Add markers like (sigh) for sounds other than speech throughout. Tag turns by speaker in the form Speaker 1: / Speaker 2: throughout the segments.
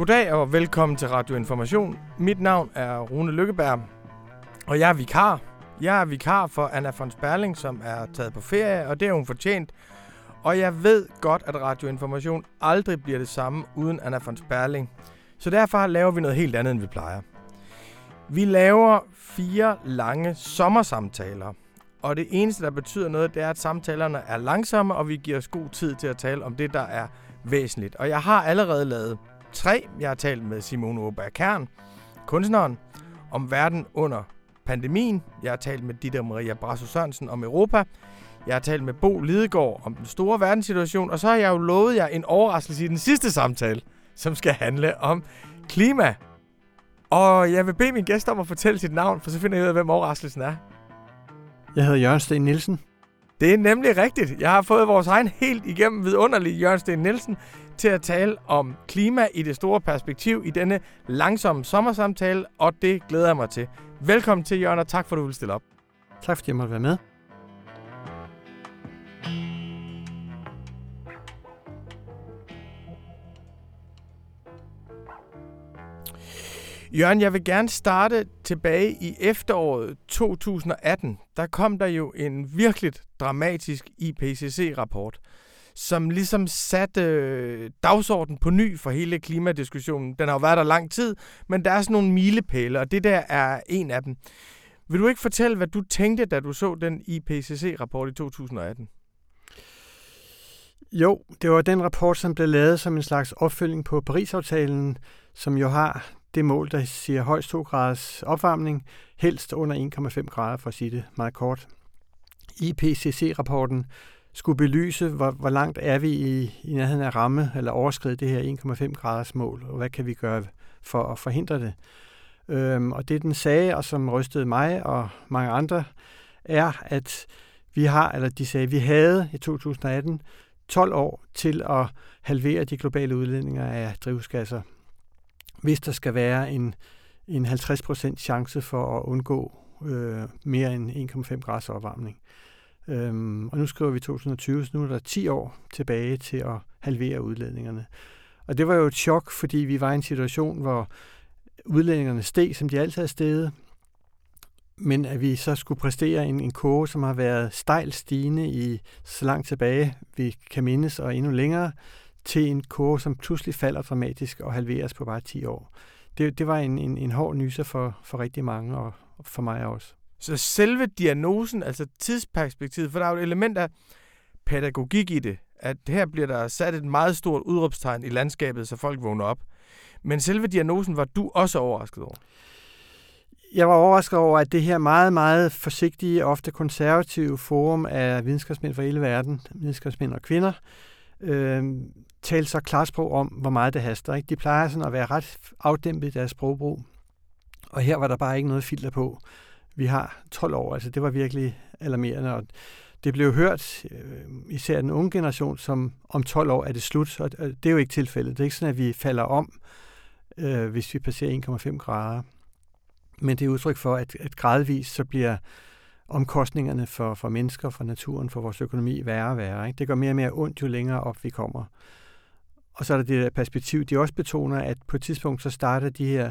Speaker 1: Goddag og velkommen til Radio Information. Mit navn er Rune Lykkeberg, og jeg er vikar. Jeg er vikar for Anna von Sperling, som er taget på ferie, og det er hun fortjent. Og jeg ved godt, at Radio Information aldrig bliver det samme uden Anna von Sperling. Så derfor laver vi noget helt andet, end vi plejer. Vi laver fire lange sommersamtaler. Og det eneste, der betyder noget, det er, at samtalerne er langsomme, og vi giver os god tid til at tale om det, der er væsentligt. Og jeg har allerede lavet tre. Jeg har talt med Simone Åberg Kern, kunstneren, om verden under pandemien. Jeg har talt med Ditte Maria Brasso Sørensen om Europa. Jeg har talt med Bo Lidegaard om den store verdenssituation. Og så har jeg jo lovet jer en overraskelse i den sidste samtale, som skal handle om klima. Og jeg vil bede min gæst om at fortælle sit navn, for så finder jeg ud af, hvem overraskelsen er.
Speaker 2: Jeg hedder Jørgen Sten Nielsen.
Speaker 1: Det er nemlig rigtigt. Jeg har fået vores egen helt igennem vidunderlige Jørgen Sten Nielsen til at tale om klima i det store perspektiv i denne langsomme sommersamtale, og det glæder jeg mig til. Velkommen til, Jørgen, og tak for, at du vil stille op.
Speaker 2: Tak fordi jeg måtte være med.
Speaker 1: Jørgen, jeg vil gerne starte tilbage i efteråret 2018. Der kom der jo en virkelig dramatisk IPCC-rapport, som ligesom satte øh, dagsordenen på ny for hele klimadiskussionen. Den har jo været der lang tid, men der er sådan nogle milepæle, og det der er en af dem. Vil du ikke fortælle, hvad du tænkte, da du så den IPCC-rapport i 2018?
Speaker 2: Jo, det var den rapport, som blev lavet som en slags opfølging på Paris-aftalen, som jo har det mål, der siger højst 2 graders opvarmning, helst under 1,5 grader, for at sige det meget kort. IPCC-rapporten skulle belyse, hvor, hvor langt er vi i, i nærheden af ramme, eller overskride det her 1,5 graders mål, og hvad kan vi gøre for at forhindre det. Øhm, og det, den sagde, og som rystede mig og mange andre, er, at vi har, eller de sagde, vi havde i 2018 12 år til at halvere de globale udledninger af drivhusgasser hvis der skal være en, en 50% chance for at undgå øh, mere end 1,5 graders opvarmning. Øhm, og nu skriver vi 2020, så nu er der 10 år tilbage til at halvere udledningerne. Og det var jo et chok, fordi vi var i en situation, hvor udledningerne steg, som de altid er steget, men at vi så skulle præstere en, en kurve, som har været stejl stigende i så langt tilbage, vi kan mindes, og endnu længere, til en kurve, som pludselig falder dramatisk og halveres på bare 10 år. Det, det var en, en, en hård nyser for, for rigtig mange, og for mig også.
Speaker 1: Så selve diagnosen, altså tidsperspektivet, for der er jo et element af pædagogik i det, at her bliver der sat et meget stort udråbstegn i landskabet, så folk vågner op. Men selve diagnosen var du også overrasket over?
Speaker 2: Jeg var overrasket over, at det her meget, meget forsigtige, ofte konservative forum af videnskabsmænd fra hele verden, videnskabsmænd og kvinder, øh, talte så klart sprog om, hvor meget det haster. Ikke? De plejer sådan at være ret afdæmpet i deres sprogbrug. Og her var der bare ikke noget filter på. Vi har 12 år, altså det var virkelig alarmerende, og det blev hørt, øh, især den unge generation, som om 12 år er det slut, og det er jo ikke tilfældet. Det er ikke sådan, at vi falder om, øh, hvis vi passerer 1,5 grader. Men det er udtryk for, at, at gradvist så bliver omkostningerne for, for mennesker, for naturen, for vores økonomi værre og værre. Ikke? Det går mere og mere ondt, jo længere op vi kommer. Og så er der det der perspektiv, de også betoner, at på et tidspunkt så starter de her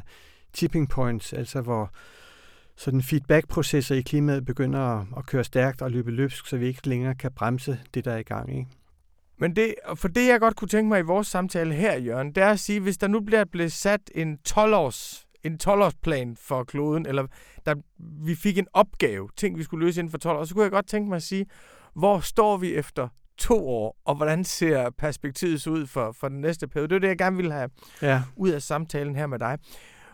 Speaker 2: tipping points, altså hvor sådan feedback-processer i klimaet begynder at, at køre stærkt og løbe løbsk, så vi ikke længere kan bremse det, der er i gang. Ikke?
Speaker 1: Men det, for det, jeg godt kunne tænke mig i vores samtale her, Jørgen, det er at sige, hvis der nu bliver blevet sat en 12-års en 12-årsplan for kloden, eller der, vi fik en opgave, ting vi skulle løse inden for 12 år, så kunne jeg godt tænke mig at sige, hvor står vi efter to år, og hvordan ser perspektivet ud for, for den næste periode? Det er det, jeg gerne ville have ja. ud af samtalen her med dig.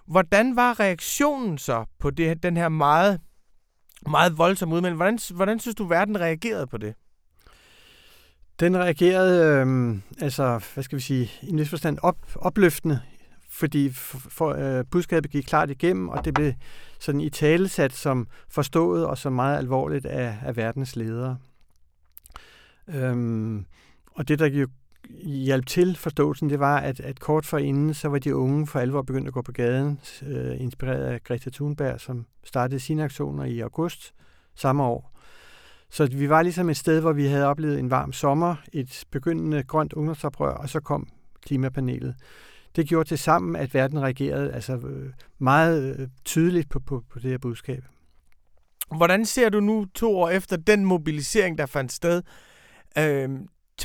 Speaker 1: Hvordan var reaktionen så på det, den her meget, meget voldsomme udmelding? Hvordan, hvordan synes du, verden reagerede på det?
Speaker 2: Den reagerede, øh, altså, hvad skal vi sige, i en vis forstand op, opløftende fordi for, for, øh, budskabet gik klart igennem, og det blev sådan i talesat som forstået og som meget alvorligt af, af verdens ledere. Øhm, og det, der jo hjalp til forståelsen, det var, at, at kort forinden, så var de unge for alvor begyndt at gå på gaden, øh, inspireret af Greta Thunberg, som startede sine aktioner i august samme år. Så vi var ligesom et sted, hvor vi havde oplevet en varm sommer, et begyndende grønt ungdomsoprør, og så kom klimapanelet det gjorde til sammen, at verden reagerede altså, øh, meget øh, tydeligt på, på, på det her budskab.
Speaker 1: Hvordan ser du nu to år efter den mobilisering, der fandt sted? Øh,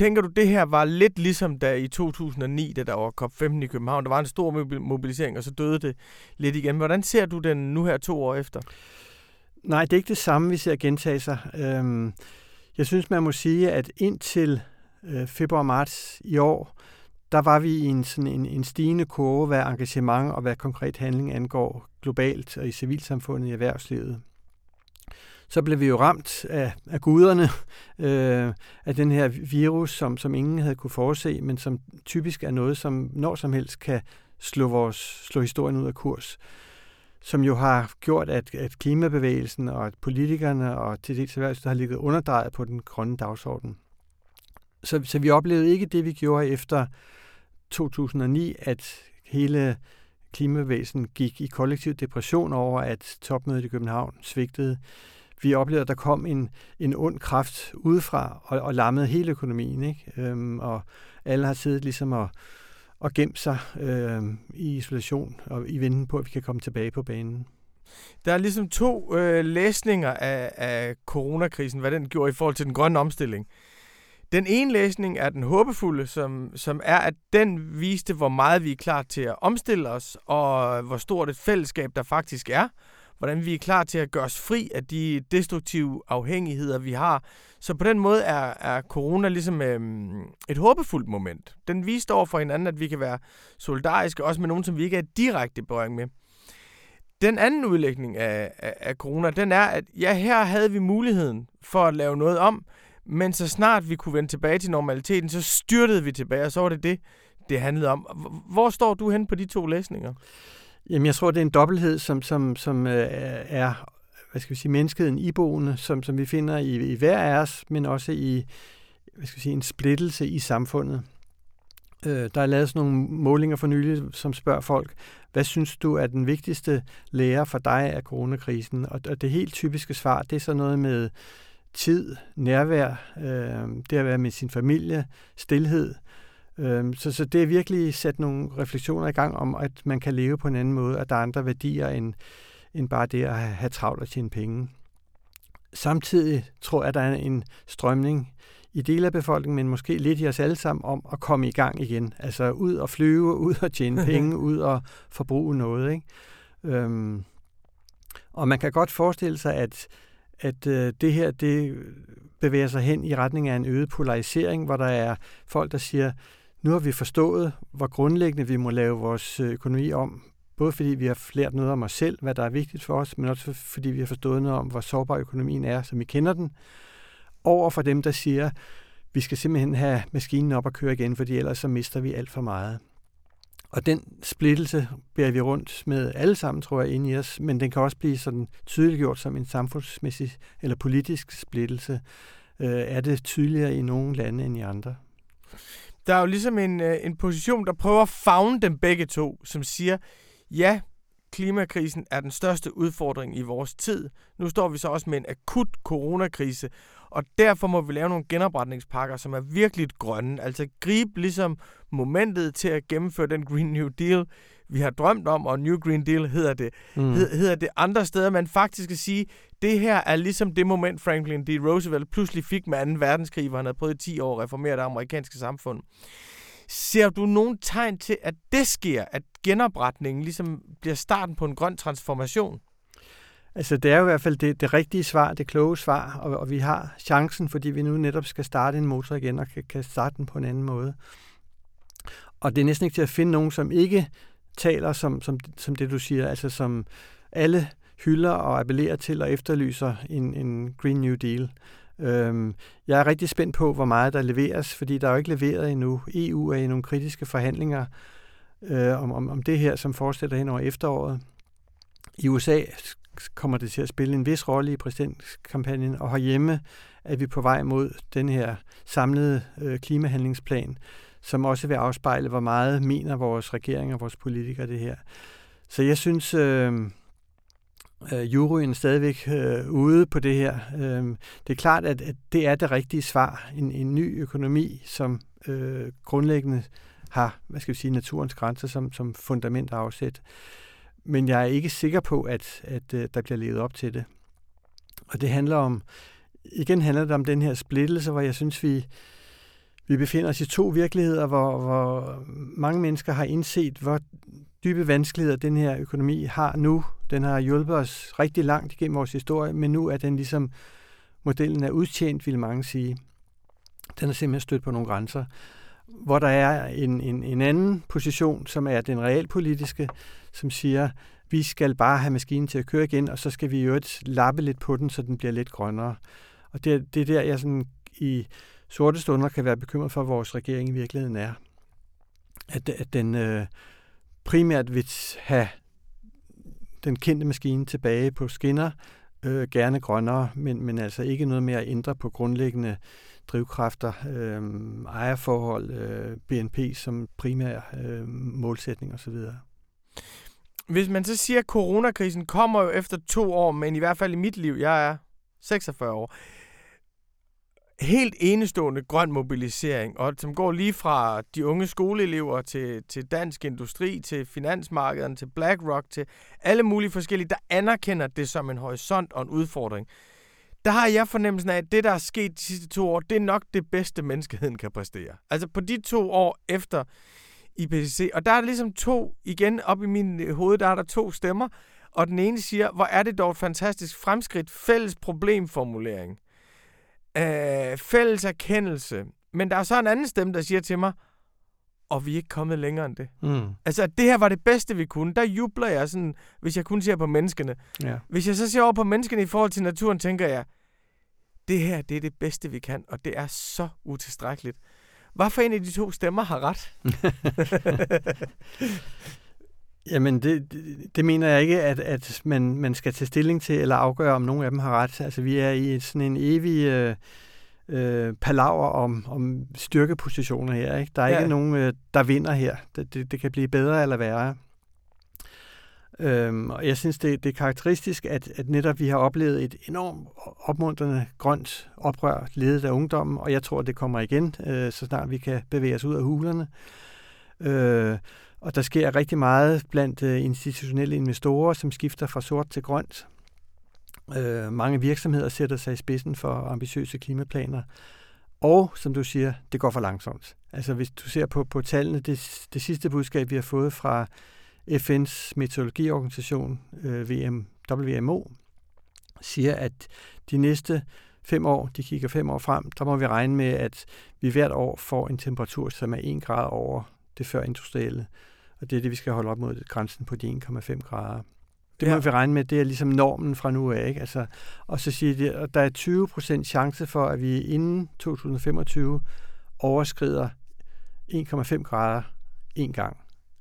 Speaker 1: tænker du, det her var lidt ligesom da i 2009, da der var COP15 i København? Der var en stor mobilisering, og så døde det lidt igen. Hvordan ser du den nu her to år efter?
Speaker 2: Nej, det er ikke det samme, vi ser gentage sig. Øhm, jeg synes, man må sige, at indtil øh, februar-marts i år, der var vi i en, sådan en, en stigende kurve, hvad engagement og hvad konkret handling angår globalt og i civilsamfundet i erhvervslivet. Så blev vi jo ramt af, af guderne øh, af den her virus, som, som ingen havde kunne forudse, men som typisk er noget, som når som helst kan slå, vores, slå historien ud af kurs som jo har gjort, at, at klimabevægelsen og at politikerne og til dels erhvervslivet har ligget underdrejet på den grønne dagsorden. Så, så vi oplevede ikke det, vi gjorde efter 2009, at hele klimabevægelsen gik i kollektiv depression over, at topmødet i København svigtede. Vi oplevede, at der kom en, en ond kraft udefra og, og lammede hele økonomien. Ikke? Øhm, og alle har siddet ligesom og, og gemt sig øh, i isolation og i venten på, at vi kan komme tilbage på banen.
Speaker 1: Der er ligesom to øh, læsninger af, af coronakrisen, hvad den gjorde i forhold til den grønne omstilling. Den ene læsning er den håbefulde, som, som er, at den viste, hvor meget vi er klar til at omstille os, og hvor stort et fællesskab der faktisk er. Hvordan vi er klar til at gøre os fri af de destruktive afhængigheder, vi har. Så på den måde er, er corona ligesom øhm, et håbefuldt moment. Den viste over for hinanden, at vi kan være solidariske, også med nogen, som vi ikke er direkte berøring med. Den anden udlægning af, af, af corona, den er, at ja, her havde vi muligheden for at lave noget om, men så snart vi kunne vende tilbage til normaliteten, så styrtede vi tilbage, og så var det det, det handlede om. Hvor står du hen på de to læsninger?
Speaker 2: Jamen, jeg tror, det er en dobbelthed, som, som, som øh, er hvad skal vi sige, menneskeheden iboende, som, som vi finder i, i hver af os, men også i hvad skal vi sige, en splittelse i samfundet. Øh, der er lavet sådan nogle målinger for nylig, som spørger folk, hvad synes du er den vigtigste lære for dig af coronakrisen? Og, og det helt typiske svar, det er så noget med tid, nærvær, øh, det at være med sin familie, stillhed. Øh, så, så det er virkelig sat nogle refleksioner i gang om, at man kan leve på en anden måde, at der er andre værdier end, end bare det at have travlt og tjene penge. Samtidig tror jeg, at der er en strømning i dele af befolkningen, men måske lidt i os alle sammen, om at komme i gang igen. Altså ud og flyve, (laughs) ud og tjene penge, (laughs) ud og forbruge noget. Ikke? Øhm, og man kan godt forestille sig, at at øh, det her det bevæger sig hen i retning af en øget polarisering, hvor der er folk, der siger, nu har vi forstået, hvor grundlæggende vi må lave vores øh, økonomi om, både fordi vi har lært noget om os selv, hvad der er vigtigt for os, men også fordi vi har forstået noget om, hvor sårbar økonomien er, som vi kender den, over for dem, der siger, vi skal simpelthen have maskinen op og køre igen, fordi ellers så mister vi alt for meget. Og den splittelse bærer vi rundt med alle sammen, tror jeg, inde i os, men den kan også blive sådan tydeliggjort som en samfundsmæssig eller politisk splittelse. Øh, er det tydeligere i nogle lande end i andre?
Speaker 1: Der er jo ligesom en, øh, en position, der prøver at fagne dem begge to, som siger, ja, klimakrisen er den største udfordring i vores tid. Nu står vi så også med en akut coronakrise, og derfor må vi lave nogle genopretningspakker, som er virkelig grønne. Altså gribe ligesom momentet til at gennemføre den Green New Deal, vi har drømt om, og New Green Deal hedder det, mm. hed, hedder det andre steder, man faktisk kan sige, det her er ligesom det moment, Franklin D. Roosevelt pludselig fik med 2. verdenskrig, hvor han havde prøvet i 10 år at reformere det amerikanske samfund. Ser du nogen tegn til, at det sker, at genopretningen ligesom bliver starten på en grøn transformation?
Speaker 2: Altså, det er jo i hvert fald det, det rigtige svar, det kloge svar, og, og vi har chancen, fordi vi nu netop skal starte en motor igen, og kan, kan starte den på en anden måde. Og det er næsten ikke til at finde nogen, som ikke taler som, som, som det, du siger, altså som alle hylder og appellerer til og efterlyser en, en Green New Deal. Øhm, jeg er rigtig spændt på, hvor meget der leveres, fordi der er jo ikke leveret endnu. EU er i nogle kritiske forhandlinger øh, om, om, om det her, som fortsætter hen over efteråret. I USA kommer det til at spille en vis rolle i præsidentkampagnen, og herhjemme er vi på vej mod den her samlede øh, klimahandlingsplan, som også vil afspejle, hvor meget mener vores regering og vores politikere det her. Så jeg synes, øh, øh, juryen stadigvæk øh, ude på det her. Øh, det er klart, at, at det er det rigtige svar. En, en ny økonomi, som øh, grundlæggende har, hvad skal vi sige, naturens grænser som, som fundament afsæt. Men jeg er ikke sikker på, at, at, at der bliver levet op til det. Og det handler om, igen handler det om den her splittelse, hvor jeg synes, vi, vi befinder os i to virkeligheder, hvor, hvor mange mennesker har indset, hvor dybe vanskeligheder den her økonomi har nu. Den har hjulpet os rigtig langt igennem vores historie, men nu er den ligesom, modellen er udtjent, vil mange sige. Den er simpelthen stødt på nogle grænser. Hvor der er en, en, en anden position, som er den realpolitiske, som siger, vi skal bare have maskinen til at køre igen, og så skal vi jo lappe lidt på den, så den bliver lidt grønnere. Og det, det er der, jeg sådan i sorte stunder kan være bekymret for, at vores regering i virkeligheden er. At, at den øh, primært vil have den kendte maskine tilbage på skinner, øh, gerne grønnere, men, men altså ikke noget med at ændre på grundlæggende drivkræfter, øh, ejerforhold, øh, BNP som primær øh, målsætning osv.
Speaker 1: Hvis man så siger, at coronakrisen kommer jo efter to år, men i hvert fald i mit liv, jeg er 46 år, helt enestående grøn mobilisering, og som går lige fra de unge skoleelever til, til dansk industri, til finansmarkederne, til BlackRock, til alle mulige forskellige, der anerkender det som en horisont og en udfordring. Der har jeg fornemmelsen af, at det, der er sket de sidste to år, det er nok det bedste, menneskeheden kan præstere. Altså på de to år efter IPCC, og der er ligesom to, igen op i min øh, hoved, der er der to stemmer, og den ene siger, hvor er det dog et fantastisk fremskridt, fælles problemformulering øh, fælles erkendelse. Men der er så en anden stemme, der siger til mig, og vi er ikke kommet længere end det. Mm. Altså, det her var det bedste, vi kunne. Der jubler jeg sådan, hvis jeg kun ser på menneskene. Ja. Hvis jeg så ser over på menneskene i forhold til naturen, tænker jeg, det her, det er det bedste, vi kan, og det er så utilstrækkeligt. Hvorfor en af de to stemmer har ret? (laughs) (laughs)
Speaker 2: Jamen, det, det, det mener jeg ikke, at, at man, man skal tage stilling til eller afgøre, om nogen af dem har ret. Altså, vi er i sådan en evig øh, øh, palaver om, om styrkepositioner her. Ikke? Der er ja. ikke nogen, øh, der vinder her. Det, det, det kan blive bedre eller værre. Øhm, og jeg synes, det, det er karakteristisk, at, at netop vi har oplevet et enormt opmuntrende grønt oprør ledet af ungdommen, og jeg tror, det kommer igen, øh, så snart vi kan bevæge os ud af hulerne. Øh, og der sker rigtig meget blandt øh, institutionelle investorer, som skifter fra sort til grønt. Øh, mange virksomheder sætter sig i spidsen for ambitiøse klimaplaner. Og, som du siger, det går for langsomt. Altså hvis du ser på, på tallene, det, det sidste budskab, vi har fået fra FN's meteorologiorganisation, øh, VM, WMO, siger, at de næste fem år, de kigger fem år frem, der må vi regne med, at vi hvert år får en temperatur, som er 1 grad over det før industrielle. Og det er det, vi skal holde op mod grænsen på de 1,5 grader. Det må ja. vi regne med, det er ligesom normen fra nu af. Ikke? Altså, og så siger de, at der er 20 procent chance for, at vi inden 2025 overskrider 1,5 grader en gang.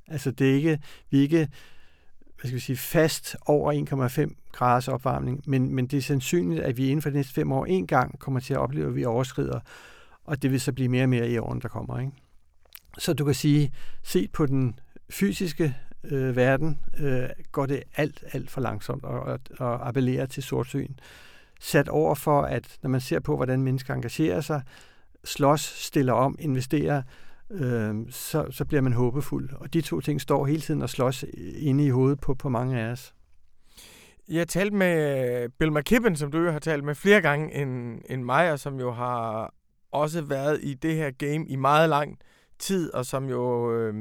Speaker 2: Altså det er ikke, vi er ikke hvad skal vi sige, fast over 1,5 graders opvarmning, men, men det er sandsynligt, at vi inden for de næste fem år en gang kommer til at opleve, at vi overskrider, og det vil så blive mere og mere i årene, der kommer. Ikke? Så du kan sige, set på den fysiske øh, verden, øh, går det alt, alt for langsomt og, og, og appellerer til sortsyn. Sat over for, at når man ser på, hvordan mennesker engagerer sig, slås, stiller om, investerer, øh, så, så bliver man håbefuld. Og de to ting står hele tiden og slås inde i hovedet på, på mange af os.
Speaker 1: Jeg talte med øh, Bill McKibben, som du jo har talt med flere gange end, end mig, og som jo har også været i det her game i meget lang tid, og som jo, øh,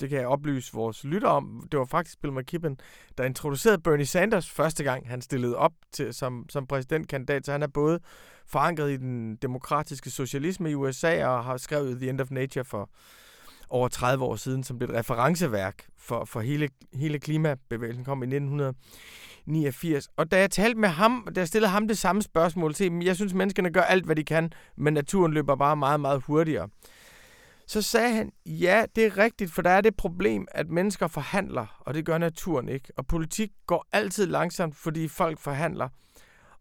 Speaker 1: det kan jeg oplyse vores lytter om, det var faktisk Bill McKibben, der introducerede Bernie Sanders første gang, han stillede op til, som, som præsidentkandidat, så han er både forankret i den demokratiske socialisme i USA, og har skrevet The End of Nature for over 30 år siden, som blev et referenceværk for, for hele, hele klimabevægelsen, kom i 1989. Og da jeg talte med ham, da jeg stillede ham det samme spørgsmål til, jeg synes, menneskene gør alt, hvad de kan, men naturen løber bare meget, meget hurtigere. Så sagde han, ja, det er rigtigt, for der er det problem, at mennesker forhandler, og det gør naturen ikke. Og politik går altid langsomt, fordi folk forhandler,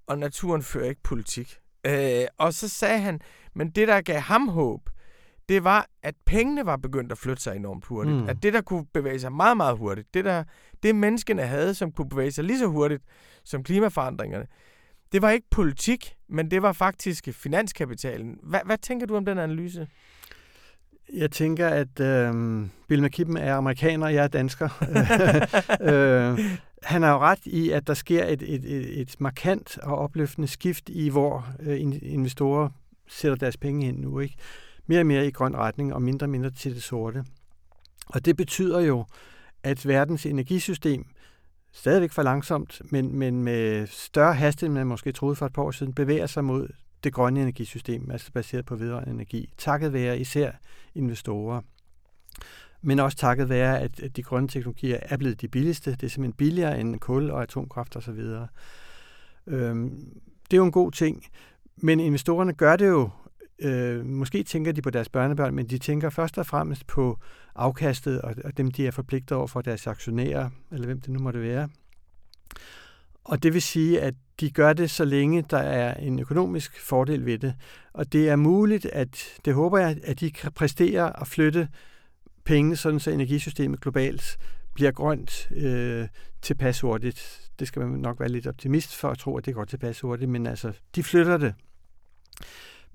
Speaker 1: og naturen fører ikke politik. Øh, og så sagde han, men det, der gav ham håb, det var, at pengene var begyndt at flytte sig enormt hurtigt. Mm. At det, der kunne bevæge sig meget, meget hurtigt, det, der, det menneskene havde, som kunne bevæge sig lige så hurtigt som klimaforandringerne, det var ikke politik, men det var faktisk finanskapitalen. Hvad, hvad tænker du om den analyse?
Speaker 2: Jeg tænker, at øh, Bill McKibben er amerikaner, jeg er dansker. (laughs) (laughs) øh, han har jo ret i, at der sker et, et, et, et markant og opløftende skift i, hvor øh, investorer sætter deres penge ind nu. Ikke? Mere og mere i grøn retning, og mindre og mindre til det sorte. Og det betyder jo, at verdens energisystem stadigvæk for langsomt, men, men med større hastighed, end man måske troede for et par år siden, bevæger sig mod det grønne energisystem, altså baseret på vedvarende energi, takket være især investorer. Men også takket være, at de grønne teknologier er blevet de billigste. Det er simpelthen billigere end kul og atomkraft osv. Øhm, det er jo en god ting. Men investorerne gør det jo, øh, måske tænker de på deres børnebørn, men de tænker først og fremmest på afkastet og, og dem, de er forpligtet over for deres aktionærer, eller hvem det nu måtte være. Og det vil sige, at de gør det, så længe der er en økonomisk fordel ved det. Og det er muligt, at det håber jeg, at de kan præstere at flytte penge, sådan så energisystemet globalt bliver grønt øh, tilpas hurtigt. Det skal man nok være lidt optimist for at tro, at det går tilpas hurtigt, men altså, de flytter det.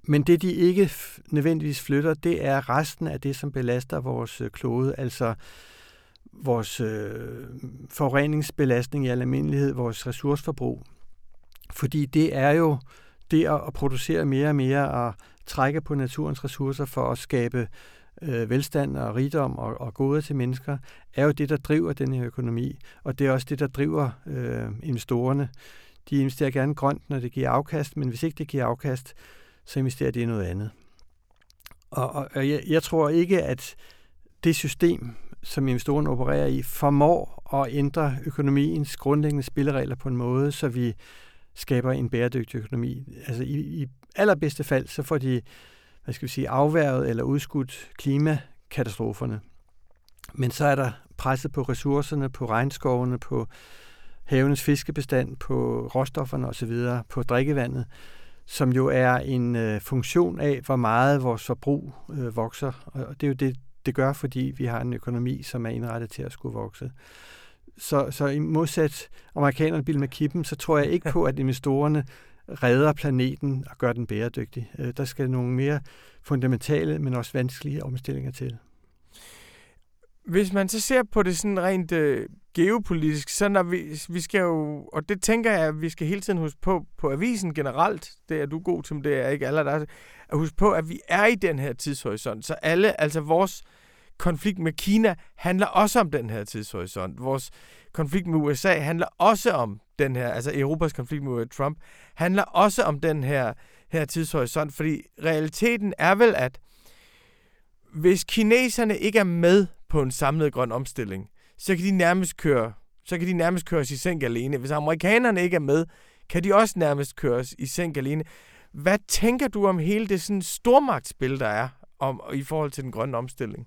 Speaker 2: Men det, de ikke nødvendigvis flytter, det er resten af det, som belaster vores øh, klode, altså vores øh, forureningsbelastning i almindelighed, vores ressourceforbrug. Fordi det er jo det at, producere mere og mere og trække på naturens ressourcer for at skabe øh, velstand og rigdom og, og gode til mennesker, er jo det, der driver den her økonomi. Og det er også det, der driver øh, investorerne. De investerer gerne grønt, når det giver afkast, men hvis ikke det giver afkast, så investerer de i noget andet. Og, og, og jeg, jeg tror ikke, at det system, som investorerne opererer i, formår at ændre økonomiens grundlæggende spilleregler på en måde, så vi skaber en bæredygtig økonomi. Altså i, i allerbedste fald, så får de hvad skal vi sige, afværget eller udskudt klimakatastroferne. Men så er der presset på ressourcerne, på regnskovene, på havenes fiskebestand, på råstofferne osv., på drikkevandet, som jo er en øh, funktion af, hvor meget vores forbrug øh, vokser. Og det er jo det, det gør, fordi vi har en økonomi, som er indrettet til at skulle vokse. Så, så i modsat amerikanerne Bill McKibben, så tror jeg ikke (laughs) på, at investorerne redder planeten og gør den bæredygtig. Øh, der skal nogle mere fundamentale, men også vanskelige omstillinger til.
Speaker 1: Hvis man så ser på det sådan rent øh, geopolitisk, så når vi, vi skal jo, og det tænker jeg, at vi skal hele tiden huske på, på avisen generelt, det er du god til, det er ikke alle der, at huske på, at vi er i den her tidshorisont, så alle, altså vores konflikt med Kina handler også om den her tidshorisont. Vores konflikt med USA handler også om den her, altså Europas konflikt med Trump, handler også om den her, her tidshorisont, fordi realiteten er vel, at hvis kineserne ikke er med på en samlet grøn omstilling, så kan de nærmest køre så kan de nærmest køres i sænk alene. Hvis amerikanerne ikke er med, kan de også nærmest køres i sænk alene. Hvad tænker du om hele det sådan stormagtsspil, der er om, i forhold til den grønne omstilling?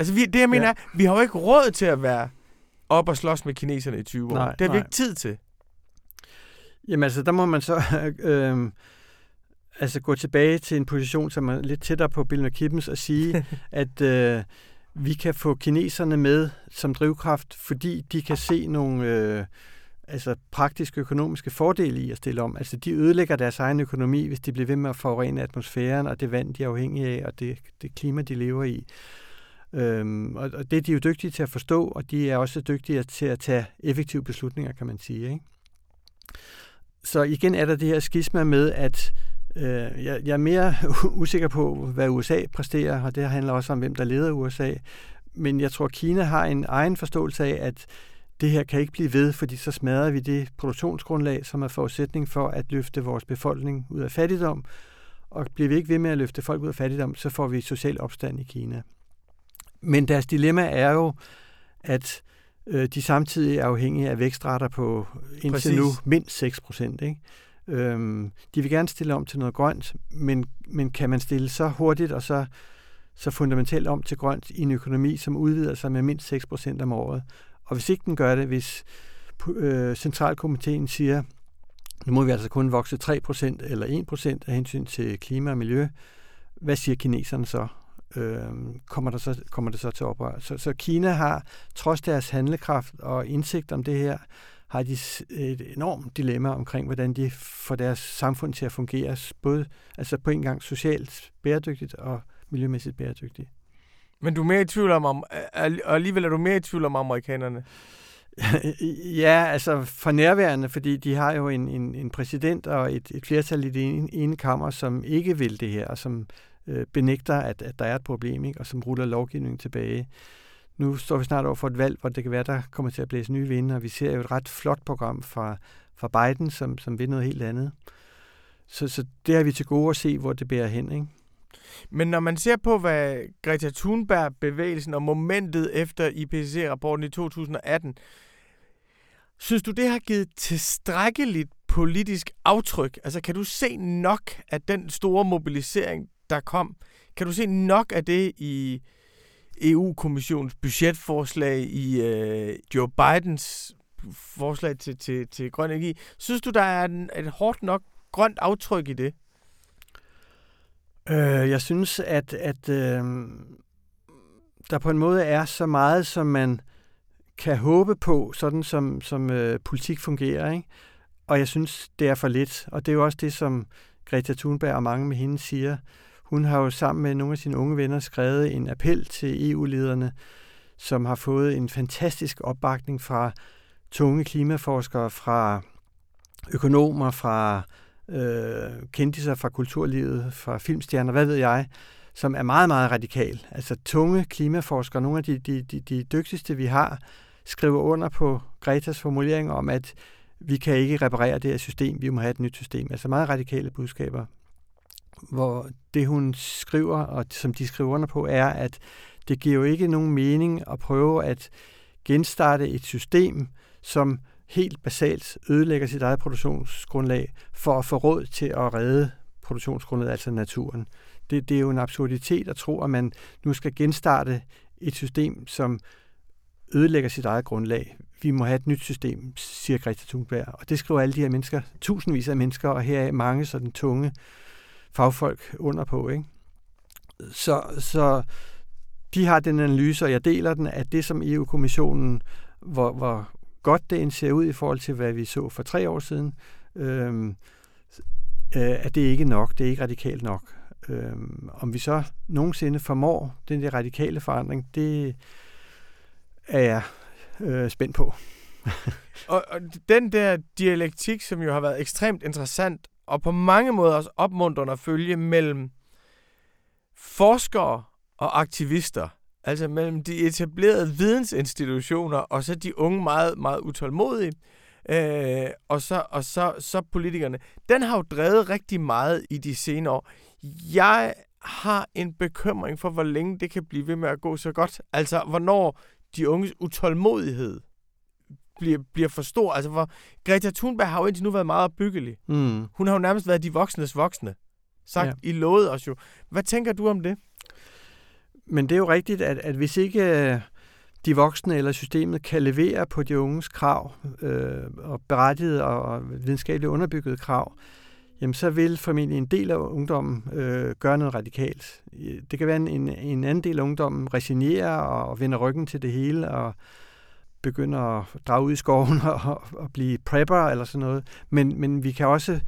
Speaker 1: Altså, vi, det jeg mener ja. er, vi har jo ikke råd til at være op og slås med kineserne i 20 år. Nej, det har nej. vi ikke tid til.
Speaker 2: Jamen altså, der må man så (laughs) øh, altså gå tilbage til en position, som er lidt tættere på Bill McKibbens, og sige, (laughs) at øh, vi kan få kineserne med som drivkraft, fordi de kan se nogle øh, altså praktiske økonomiske fordele i at stille om. Altså de ødelægger deres egen økonomi, hvis de bliver ved med at forurene atmosfæren og det vand, de er afhængige af, og det, det klima, de lever i. Øhm, og, og det er de jo dygtige til at forstå, og de er også dygtige til at tage effektive beslutninger, kan man sige. Ikke? Så igen er der det her skisma med, at øh, jeg, jeg er mere (laughs) usikker på, hvad USA præsterer, og det handler også om, hvem der leder USA. Men jeg tror, Kina har en egen forståelse af, at det her kan ikke blive ved, fordi så smadrer vi det produktionsgrundlag, som er forudsætning for at løfte vores befolkning ud af fattigdom. Og bliver vi ikke ved med at løfte folk ud af fattigdom, så får vi social opstand i Kina. Men deres dilemma er jo, at øh, de samtidig er afhængige af vækstrater på indtil Præcis. nu mindst 6 procent. Øhm, de vil gerne stille om til noget grønt, men, men kan man stille så hurtigt og så, så fundamentalt om til grønt i en økonomi, som udvider sig med mindst 6 procent om året? Og hvis ikke den gør det, hvis øh, centralkomiteen siger, nu må vi altså kun vokse 3 procent eller 1 procent af hensyn til klima og miljø, hvad siger kineserne så? Øh, kommer, der så, kommer det så til oprør. Så, så Kina har, trods deres handlekraft og indsigt om det her, har de et enormt dilemma omkring, hvordan de får deres samfund til at fungere, både altså på en gang socialt bæredygtigt og miljømæssigt bæredygtigt.
Speaker 1: Men du er mere i tvivl om, om og alligevel er du mere i tvivl om amerikanerne? (laughs)
Speaker 2: ja, altså for nærværende, fordi de har jo en, en, en præsident og et, et flertal i det ene, ene kammer, som ikke vil det her, og som øh, benægter, at, at der er et problem, ikke? og som ruller lovgivningen tilbage. Nu står vi snart over for et valg, hvor det kan være, der kommer til at blæse nye vinde, og vi ser jo et ret flot program fra, fra Biden, som, som vil noget helt andet. Så, så det har vi til gode at se, hvor det bærer hen. Ikke?
Speaker 1: Men når man ser på, hvad Greta Thunberg-bevægelsen og momentet efter IPCC-rapporten i 2018, synes du, det har givet tilstrækkeligt politisk aftryk? Altså, kan du se nok af den store mobilisering, der kom? Kan du se nok af det i EU-kommissionens budgetforslag, i øh, Joe Bidens forslag til, til, til grøn energi? Synes du, der er en, et hårdt nok grønt aftryk i det?
Speaker 2: Øh, jeg synes, at, at øh, der på en måde er så meget, som man kan håbe på, sådan som, som øh, politik fungerer. Ikke? Og jeg synes, det er for lidt. Og det er jo også det, som Greta Thunberg og mange med hende siger. Hun har jo sammen med nogle af sine unge venner skrevet en appel til EU-lederne, som har fået en fantastisk opbakning fra tunge klimaforskere, fra økonomer, fra øh, sig fra kulturlivet, fra filmstjerner, hvad ved jeg, som er meget, meget radikal. Altså tunge klimaforskere, nogle af de, de, de, de dygtigste, vi har, skriver under på Gretas formulering om, at vi kan ikke reparere det her system, vi må have et nyt system. Altså meget radikale budskaber, hvor det hun skriver, og som de skriver under på, er, at det giver jo ikke nogen mening at prøve at genstarte et system, som helt basalt ødelægger sit eget produktionsgrundlag for at få råd til at redde produktionsgrundlaget, altså naturen. Det, det er jo en absurditet at tro, at man nu skal genstarte et system, som ødelægger sit eget grundlag. Vi må have et nyt system, siger Greta Thunberg. Og det skriver alle de her mennesker, tusindvis af mennesker, og her er mange sådan tunge fagfolk under på. Ikke? Så, så de har den analyse, og jeg deler den, at det som EU-kommissionen, hvor, hvor godt det end ser ud i forhold til, hvad vi så for tre år siden, øhm, øh, at det ikke er nok, det er ikke radikalt nok. Øh, om vi så nogensinde formår den der radikale forandring, det er jeg øh, spændt på. (laughs)
Speaker 1: og, og den der dialektik, som jo har været ekstremt interessant, og på mange måder også opmuntrende at følge mellem forskere og aktivister, Altså mellem de etablerede vidensinstitutioner og så de unge meget, meget utålmodige, øh, og, så, og så, så politikerne. Den har jo drevet rigtig meget i de senere år. Jeg har en bekymring for, hvor længe det kan blive ved med at gå så godt. Altså, hvornår de unges utålmodighed bliver, bliver for stor. Altså, hvor Greta Thunberg har jo indtil nu været meget opbyggelig. Mm. Hun har jo nærmest været de voksnes voksne. Sagt, ja. I lovede os jo. Hvad tænker du om det?
Speaker 2: Men det er jo rigtigt, at, at hvis ikke øh, de voksne eller systemet kan levere på de unges krav, øh, og berettigede og videnskabeligt underbyggede krav, jamen så vil formentlig en del af ungdommen øh, gøre noget radikalt. Det kan være en, en, en anden del af ungdommen resignere og vende ryggen til det hele og begynde at drage ud i skoven (laughs) og, og blive prepper eller sådan noget. Men, men vi kan også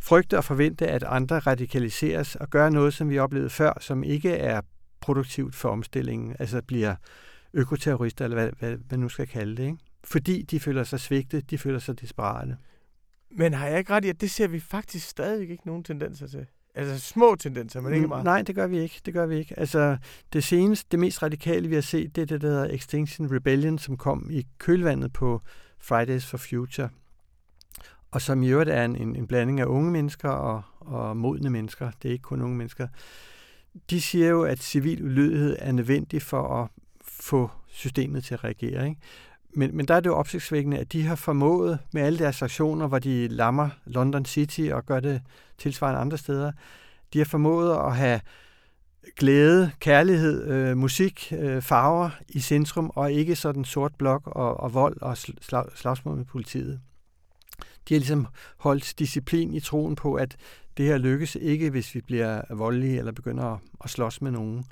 Speaker 2: frygte og forvente, at andre radikaliseres og gør noget, som vi oplevede før, som ikke er produktivt for omstillingen, altså bliver økoterrorister, eller hvad, hvad man nu skal kalde det, ikke? fordi de føler sig svigtet, de føler sig desperate.
Speaker 1: Men har jeg ikke ret i, at det ser vi faktisk stadig ikke nogen tendenser til? Altså små tendenser, men ikke meget.
Speaker 2: Nej, det gør vi ikke. Det gør vi ikke. Altså det seneste, det mest radikale, vi har set, det er det, der hedder Extinction Rebellion, som kom i kølvandet på Fridays for Future. Og som i øvrigt er en, en, en blanding af unge mennesker og, og modne mennesker. Det er ikke kun unge mennesker de siger jo, at civil ulydighed er nødvendig for at få systemet til at reagere. Ikke? Men, men der er det jo opsigtsvækkende, at de har formået med alle deres aktioner, hvor de lammer London City og gør det tilsvarende andre steder, de har formået at have glæde, kærlighed, øh, musik, øh, farver i centrum, og ikke sådan sort blok og, og vold og slag, slagsmål med politiet. De har ligesom holdt disciplin i troen på, at det her lykkes ikke, hvis vi bliver voldelige eller begynder at, at slås med nogen.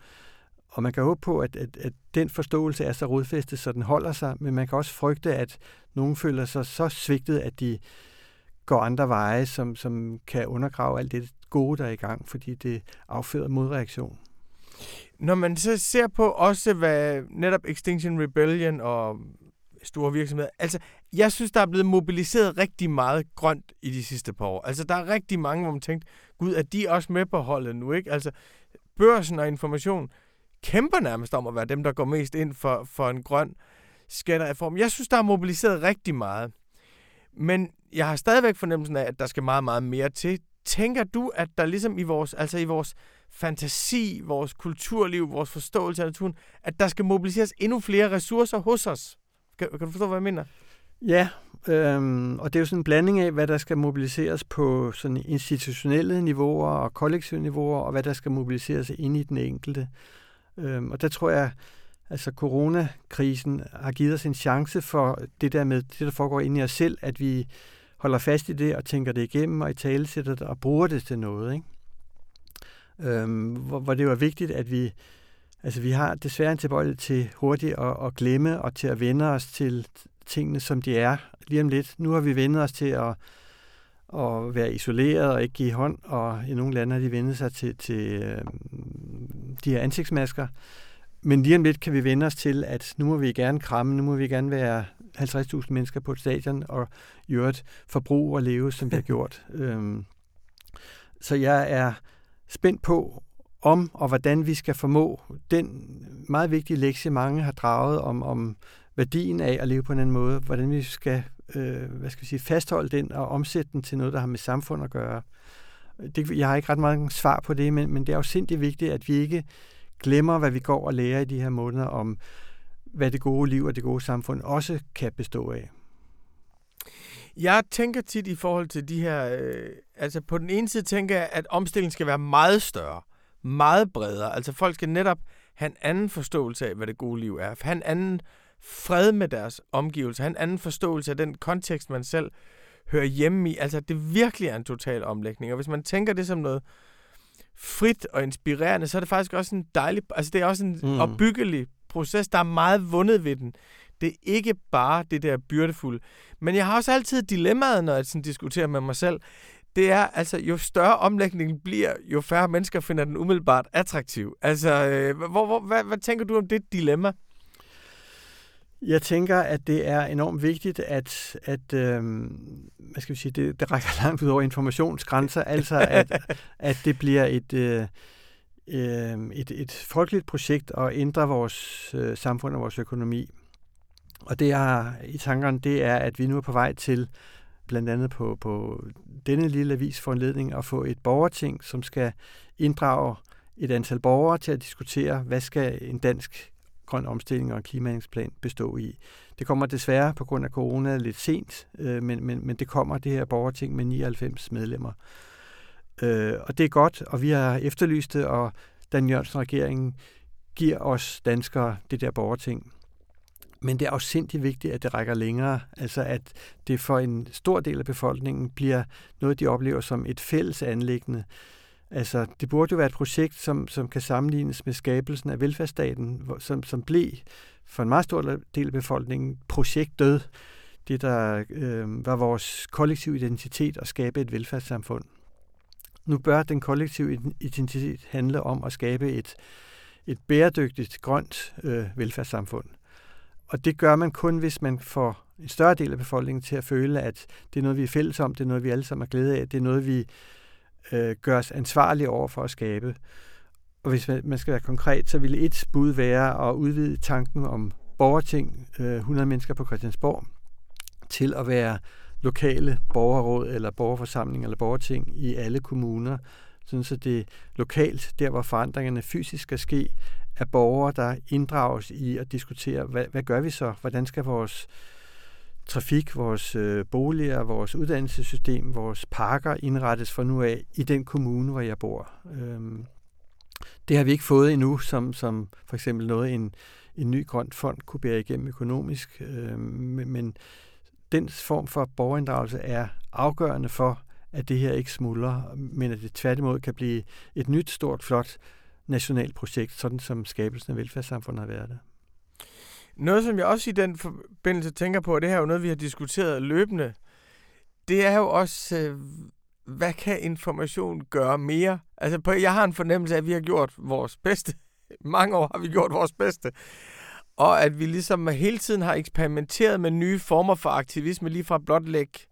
Speaker 2: Og man kan håbe på, at, at, at den forståelse er så rodfæstet, så den holder sig, men man kan også frygte, at nogen føler sig så svigtet, at de går andre veje, som, som kan undergrave alt det gode, der er i gang, fordi det afføder modreaktion.
Speaker 1: Når man så ser på også, hvad netop Extinction Rebellion og store virksomheder, altså jeg synes, der er blevet mobiliseret rigtig meget grønt i de sidste par år. Altså der er rigtig mange, hvor man tænkte, gud, er de også med på holdet nu, ikke? Altså børsen og information kæmper nærmest om at være dem, der går mest ind for, for en grøn skattereform. Jeg synes, der er mobiliseret rigtig meget. Men jeg har stadigvæk fornemmelsen af, at der skal meget, meget mere til. Tænker du, at der ligesom i vores, altså i vores fantasi, vores kulturliv, vores forståelse af naturen, at der skal mobiliseres endnu flere ressourcer hos os? Kan, kan du forstå, hvad jeg mener?
Speaker 2: Ja, øhm, og det er jo sådan en blanding af, hvad der skal mobiliseres på sådan institutionelle niveauer og kollektive niveauer, og hvad der skal mobiliseres ind i den enkelte. Øhm, og der tror jeg, altså coronakrisen har givet os en chance for det der med, det der foregår inde i os selv, at vi holder fast i det og tænker det igennem og i tale sætter det og bruger det til noget. Ikke? Øhm, hvor, hvor det var vigtigt, at vi, altså vi har desværre en tilbøjelighed til hurtigt at, at glemme og til at vende os til tingene, som de er lige om lidt. Nu har vi vendt os til at, at være isoleret og ikke give hånd, og i nogle lande har de vendt sig til, til øh, de her ansigtsmasker. Men lige om lidt kan vi vende os til, at nu må vi gerne kramme, nu må vi gerne være 50.000 mennesker på et stadion, og i øvrigt forbruge og leve, som vi har (laughs) gjort. øhm, så jeg er spændt på, om og hvordan vi skal formå den meget vigtige lektie, mange har draget om, om værdien af at leve på en anden måde, hvordan vi skal, øh, hvad skal vi sige, fastholde den og omsætte den til noget, der har med samfund at gøre. Det, jeg har ikke ret mange svar på det, men, men det er jo sindssygt vigtigt, at vi ikke glemmer, hvad vi går og lærer i de her måneder om, hvad det gode liv og det gode samfund også kan bestå af.
Speaker 1: Jeg tænker tit i forhold til de her... Øh, altså på den ene side tænker jeg, at omstillingen skal være meget større, meget bredere. Altså folk skal netop have en anden forståelse af, hvad det gode liv er. Have en anden fred med deres omgivelser. Have en anden forståelse af den kontekst, man selv hører hjemme i. Altså det virkelig er en total omlægning. Og hvis man tænker det som noget frit og inspirerende, så er det faktisk også en dejlig... Altså det er også en mm. opbyggelig proces. Der er meget vundet ved den. Det er ikke bare det der byrdefulde. Men jeg har også altid dilemmaet, når jeg sådan diskuterer med mig selv. Det er, altså, jo større omlægningen bliver, jo færre mennesker finder den umiddelbart attraktiv. Altså, øh, hvor, hvor, hvad, hvad tænker du om det dilemma?
Speaker 2: Jeg tænker, at det er enormt vigtigt, at, at øh, hvad skal vi sige, det, det rækker (laughs) langt ud over informationsgrænser, altså at, (laughs) at det bliver et, øh, øh, et, et folkeligt projekt at ændre vores øh, samfund og vores økonomi. Og det, jeg har i tankerne, det er, at vi nu er på vej til, blandt andet på, på denne lille avis foranledning, at få et borgerting, som skal inddrage et antal borgere til at diskutere, hvad skal en dansk grøn omstilling og en klimahandlingsplan bestå i. Det kommer desværre på grund af corona lidt sent, øh, men, men, men det kommer det her borgerting med 99 medlemmer. Øh, og det er godt, og vi har efterlyst det, og Dan Jørgensen-regeringen giver os danskere det der borgerting. Men det er også sindssygt vigtigt, at det rækker længere. Altså at det for en stor del af befolkningen bliver noget, de oplever som et fælles anlæggende. Altså, det burde jo være et projekt, som, som kan sammenlignes med skabelsen af velfærdsstaten, som, som blev for en meget stor del af befolkningen projektet. Det, der øh, var vores kollektive identitet at skabe et velfærdssamfund. Nu bør den kollektive identitet handle om at skabe et, et bæredygtigt, grønt øh, velfærdssamfund. Og det gør man kun, hvis man får en større del af befolkningen til at føle, at det er noget, vi er fælles om, det er noget, vi alle sammen er glæde af, det er noget, vi øh, gøres ansvarlig over for at skabe. Og hvis man skal være konkret, så ville et bud være at udvide tanken om borgerting, øh, 100 mennesker på Christiansborg, til at være lokale borgerråd eller borgerforsamling eller borgerting i alle kommuner, sådan så det lokalt, der hvor forandringerne fysisk skal ske, er borgere, der inddrages i at diskutere, hvad, hvad gør vi så? Hvordan skal vores trafik, vores øh, boliger, vores uddannelsessystem, vores parker indrettes for nu af i den kommune, hvor jeg bor? Øhm, det har vi ikke fået endnu, som, som for eksempel noget, en, en ny grøn fond kunne bære igennem økonomisk. Øhm, men, men den form for borgerinddragelse er afgørende for, at det her ikke smuldrer, men at det tværtimod kan blive et nyt, stort, flot nationalt projekt, sådan som skabelsen af velfærdssamfundet har været det.
Speaker 1: Noget, som jeg også i den forbindelse tænker på, og det her er jo noget, vi har diskuteret løbende, det er jo også, øh, hvad kan information gøre mere? Altså, på, jeg har en fornemmelse af, at vi har gjort vores bedste. (laughs) Mange år har vi gjort vores bedste. Og at vi ligesom hele tiden har eksperimenteret med nye former for aktivisme, lige fra blotlæg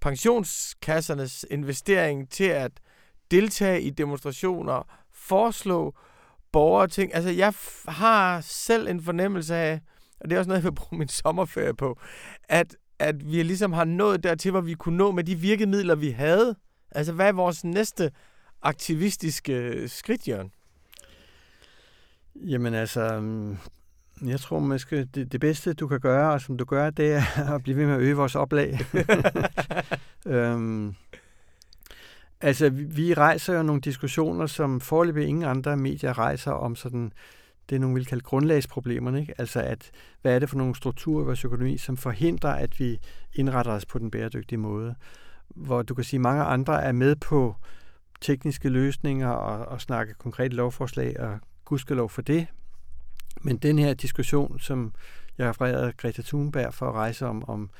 Speaker 1: pensionskassernes investering til at deltage i demonstrationer, foreslå borgere ting. Altså, jeg har selv en fornemmelse af, og det er også noget, jeg vil bruge min sommerferie på, at, at vi ligesom har nået dertil, hvor vi kunne nå med de virkemidler, vi havde. Altså, hvad er vores næste aktivistiske skridt, Jørgen?
Speaker 2: Jamen altså, mm, jeg tror måske, det, det bedste, du kan gøre, og som du gør, det er (laughs) at blive ved med at øge vores oplag. (laughs) øhm, altså, vi rejser jo nogle diskussioner, som foreløbig ingen andre medier rejser om sådan, det er vil kalde grundlagsproblemerne. Ikke? Altså, at, hvad er det for nogle strukturer i vores økonomi, som forhindrer, at vi indretter os på den bæredygtige måde? Hvor du kan sige, at mange andre er med på tekniske løsninger og, og snakke konkrete lovforslag, og gudskelov for det, men den her diskussion, som jeg har refereret Greta Thunberg for at rejse om, om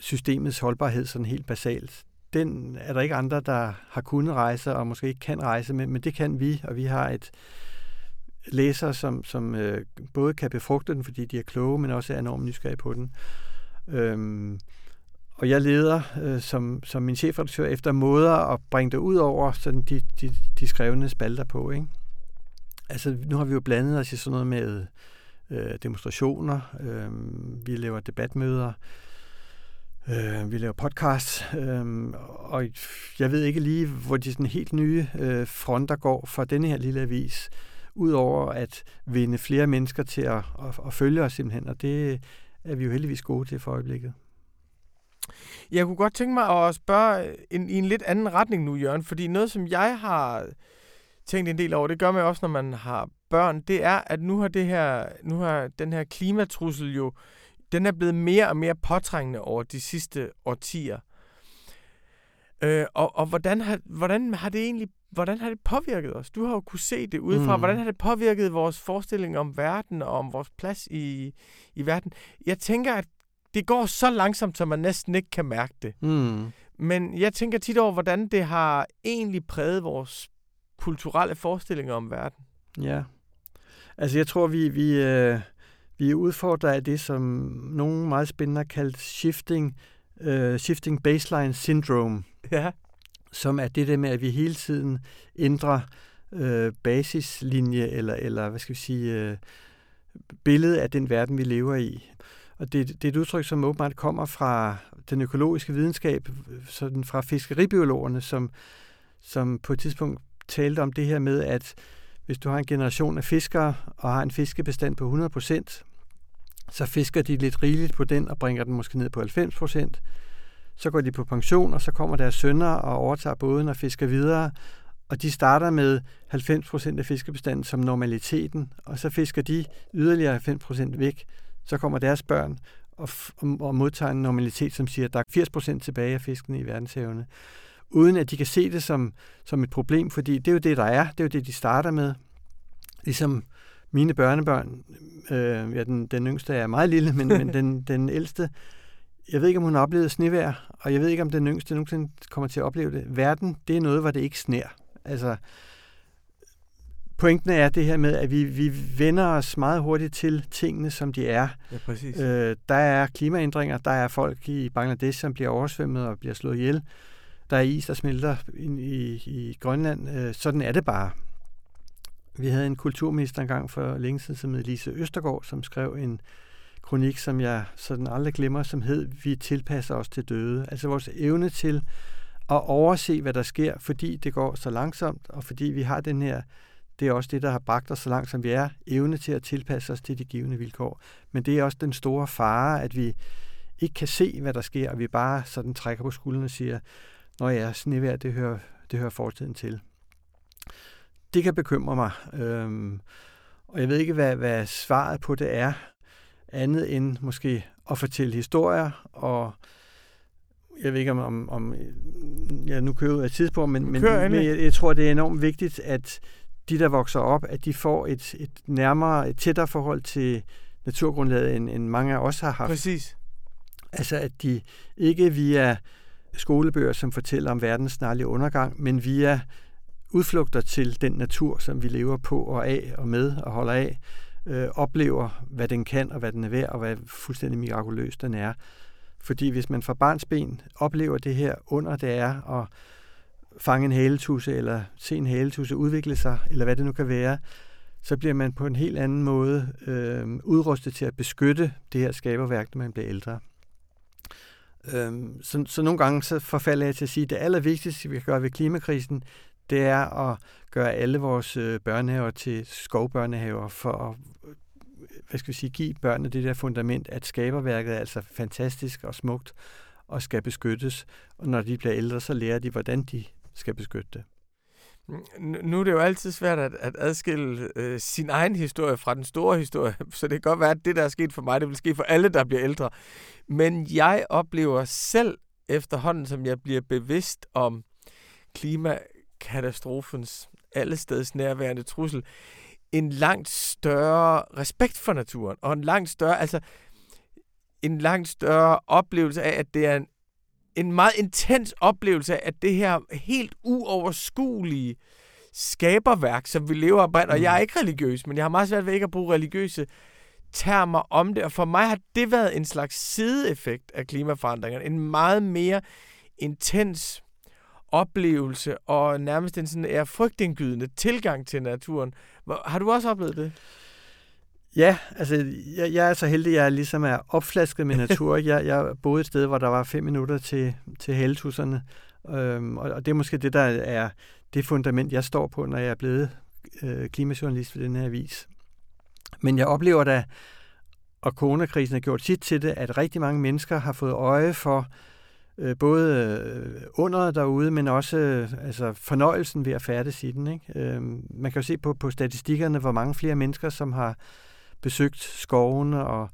Speaker 2: systemets holdbarhed sådan helt basalt, den er der ikke andre, der har kunnet rejse og måske ikke kan rejse med, men det kan vi, og vi har et læser, som, som øh, både kan befrugte den, fordi de er kloge, men også er enormt nysgerrige på den. Øhm, og jeg leder øh, som, som min chefredaktør efter måder at bringe det ud over sådan de, de, de skrevne spalter på. Ikke? Altså, nu har vi jo blandet os i sådan noget med øh, demonstrationer, øh, vi laver debatmøder, øh, vi laver podcasts, øh, og jeg ved ikke lige, hvor de sådan helt nye øh, fronter går for denne her lille avis, udover at vinde flere mennesker til at, at, at følge os simpelthen, og det er vi jo heldigvis gode til for øjeblikket.
Speaker 1: Jeg kunne godt tænke mig at spørge en, i en lidt anden retning nu, Jørgen, fordi noget, som jeg har tænkt en del over, det gør man også, når man har børn, det er, at nu har, det her, nu har den her klimatrussel jo, den er blevet mere og mere påtrængende over de sidste årtier. Øh, og og hvordan, har, hvordan har det egentlig hvordan har det påvirket os? Du har jo kunne se det udefra. Mm. Hvordan har det påvirket vores forestilling om verden og om vores plads i, i verden? Jeg tænker, at det går så langsomt, så man næsten ikke kan mærke det. Mm. Men jeg tænker tit over, hvordan det har egentlig præget vores kulturelle forestillinger om verden.
Speaker 2: Ja. Altså jeg tror, vi, vi, øh, vi er udfordret af det, som nogen meget spændende har kaldt shifting, øh, shifting baseline syndrome. Ja. Som er det der med, at vi hele tiden ændrer øh, basislinje, eller, eller hvad skal vi sige, øh, billedet af den verden, vi lever i. Og det, det er et udtryk, som åbenbart kommer fra den økologiske videnskab, sådan fra fiskeribiologerne, som, som på et tidspunkt talte om det her med, at hvis du har en generation af fiskere og har en fiskebestand på 100% så fisker de lidt rigeligt på den og bringer den måske ned på 90 så går de på pension, og så kommer deres sønner og overtager båden og fisker videre. Og de starter med 90% af fiskebestanden som normaliteten, og så fisker de yderligere 90% væk. Så kommer deres børn og, og modtager en normalitet, som siger, at der er 80% tilbage af fiskene i verdenshavene uden at de kan se det som, som et problem, fordi det er jo det, der er. Det er jo det, de starter med. Ligesom mine børnebørn, øh, ja, den, den yngste er meget lille, men, men (laughs) den, den ældste, jeg ved ikke, om hun har oplevet snevejr, og jeg ved ikke, om den yngste nogensinde kommer til at opleve det. Verden, det er noget, hvor det ikke sner. Altså, pointen er det her med, at vi, vi vender os meget hurtigt til tingene, som de er.
Speaker 1: Ja, præcis.
Speaker 2: Øh, der er klimaændringer, der er folk i Bangladesh, som bliver oversvømmet og bliver slået ihjel der er is, der smelter ind i, i Grønland. Øh, sådan er det bare. Vi havde en kulturminister engang for længe siden, som hed Lise Østergaard, som skrev en kronik, som jeg sådan aldrig glemmer, som hed Vi tilpasser os til døde. Altså vores evne til at overse, hvad der sker, fordi det går så langsomt, og fordi vi har den her, det er også det, der har bragt os så langt, som vi er, evne til at tilpasse os til de givende vilkår. Men det er også den store fare, at vi ikke kan se, hvad der sker, og vi bare sådan trækker på skuldrene og siger, Nå ja, snevær, det hører, det hører fortiden til. Det kan bekymre mig, øhm, og jeg ved ikke, hvad, hvad svaret på det er, andet end måske at fortælle historier, og jeg ved ikke om, om, om jeg nu kører ud af tidspunkt, men, men, men jeg, jeg tror, det er enormt vigtigt, at de, der vokser op, at de får et, et nærmere, et tættere forhold til naturgrundlaget, end, end mange af os har haft.
Speaker 1: Præcis.
Speaker 2: Altså at de ikke via skolebøger, som fortæller om verdens snarlige undergang, men via udflugter til den natur, som vi lever på og af og med og holder af, øh, oplever, hvad den kan og hvad den er værd, og hvad fuldstændig mirakuløst den er. Fordi hvis man fra barns ben oplever det her under, det er at fange en haletusse, eller se en haletusse udvikle sig, eller hvad det nu kan være, så bliver man på en helt anden måde øh, udrustet til at beskytte det her skaberværk, når man bliver ældre. Øhm, så, så nogle gange så forfalder jeg til at sige, at det allervigtigste, vi kan gøre ved klimakrisen, det er at gøre alle vores øh, børnehaver til skovbørnehaver for at hvad skal vi sige, give børnene det der fundament, at skaberværket er altså fantastisk og smukt og skal beskyttes. Og når de bliver ældre, så lærer de, hvordan de skal beskytte det.
Speaker 1: Nu er det jo altid svært at, at adskille øh, sin egen historie fra den store historie, (laughs) så det kan godt være, at det, der er sket for mig, det vil ske for alle, der bliver ældre. Men jeg oplever selv efterhånden, som jeg bliver bevidst om klima, klimakatastrofens allesteds nærværende trussel, en langt større respekt for naturen, og en langt større, altså en langt større oplevelse af, at det er en, en meget intens oplevelse af, at det her helt uoverskuelige skaberværk, som vi lever af, og jeg er mm. ikke religiøs, men jeg har meget svært ved ikke at bruge religiøse termer om det, og for mig har det været en slags sideeffekt af klimaforandringerne, en meget mere intens oplevelse og nærmest en sådan er frygtindgydende tilgang til naturen. Har du også oplevet det?
Speaker 2: Ja, altså jeg, jeg er så heldig, at jeg ligesom er opflasket med natur. (laughs) jeg, jeg boede et sted, hvor der var fem minutter til, til heltusserne, øhm, og, og det er måske det, der er det fundament, jeg står på, når jeg er blevet øh, klimajournalist for den her avis. Men jeg oplever da, og coronakrisen har gjort sit til det, at rigtig mange mennesker har fået øje for øh, Øh, både øh, under derude, men også øh, altså fornøjelsen ved at færdes i den. Ikke? Øh, man kan jo se på, på statistikkerne, hvor mange flere mennesker, som har besøgt skovene og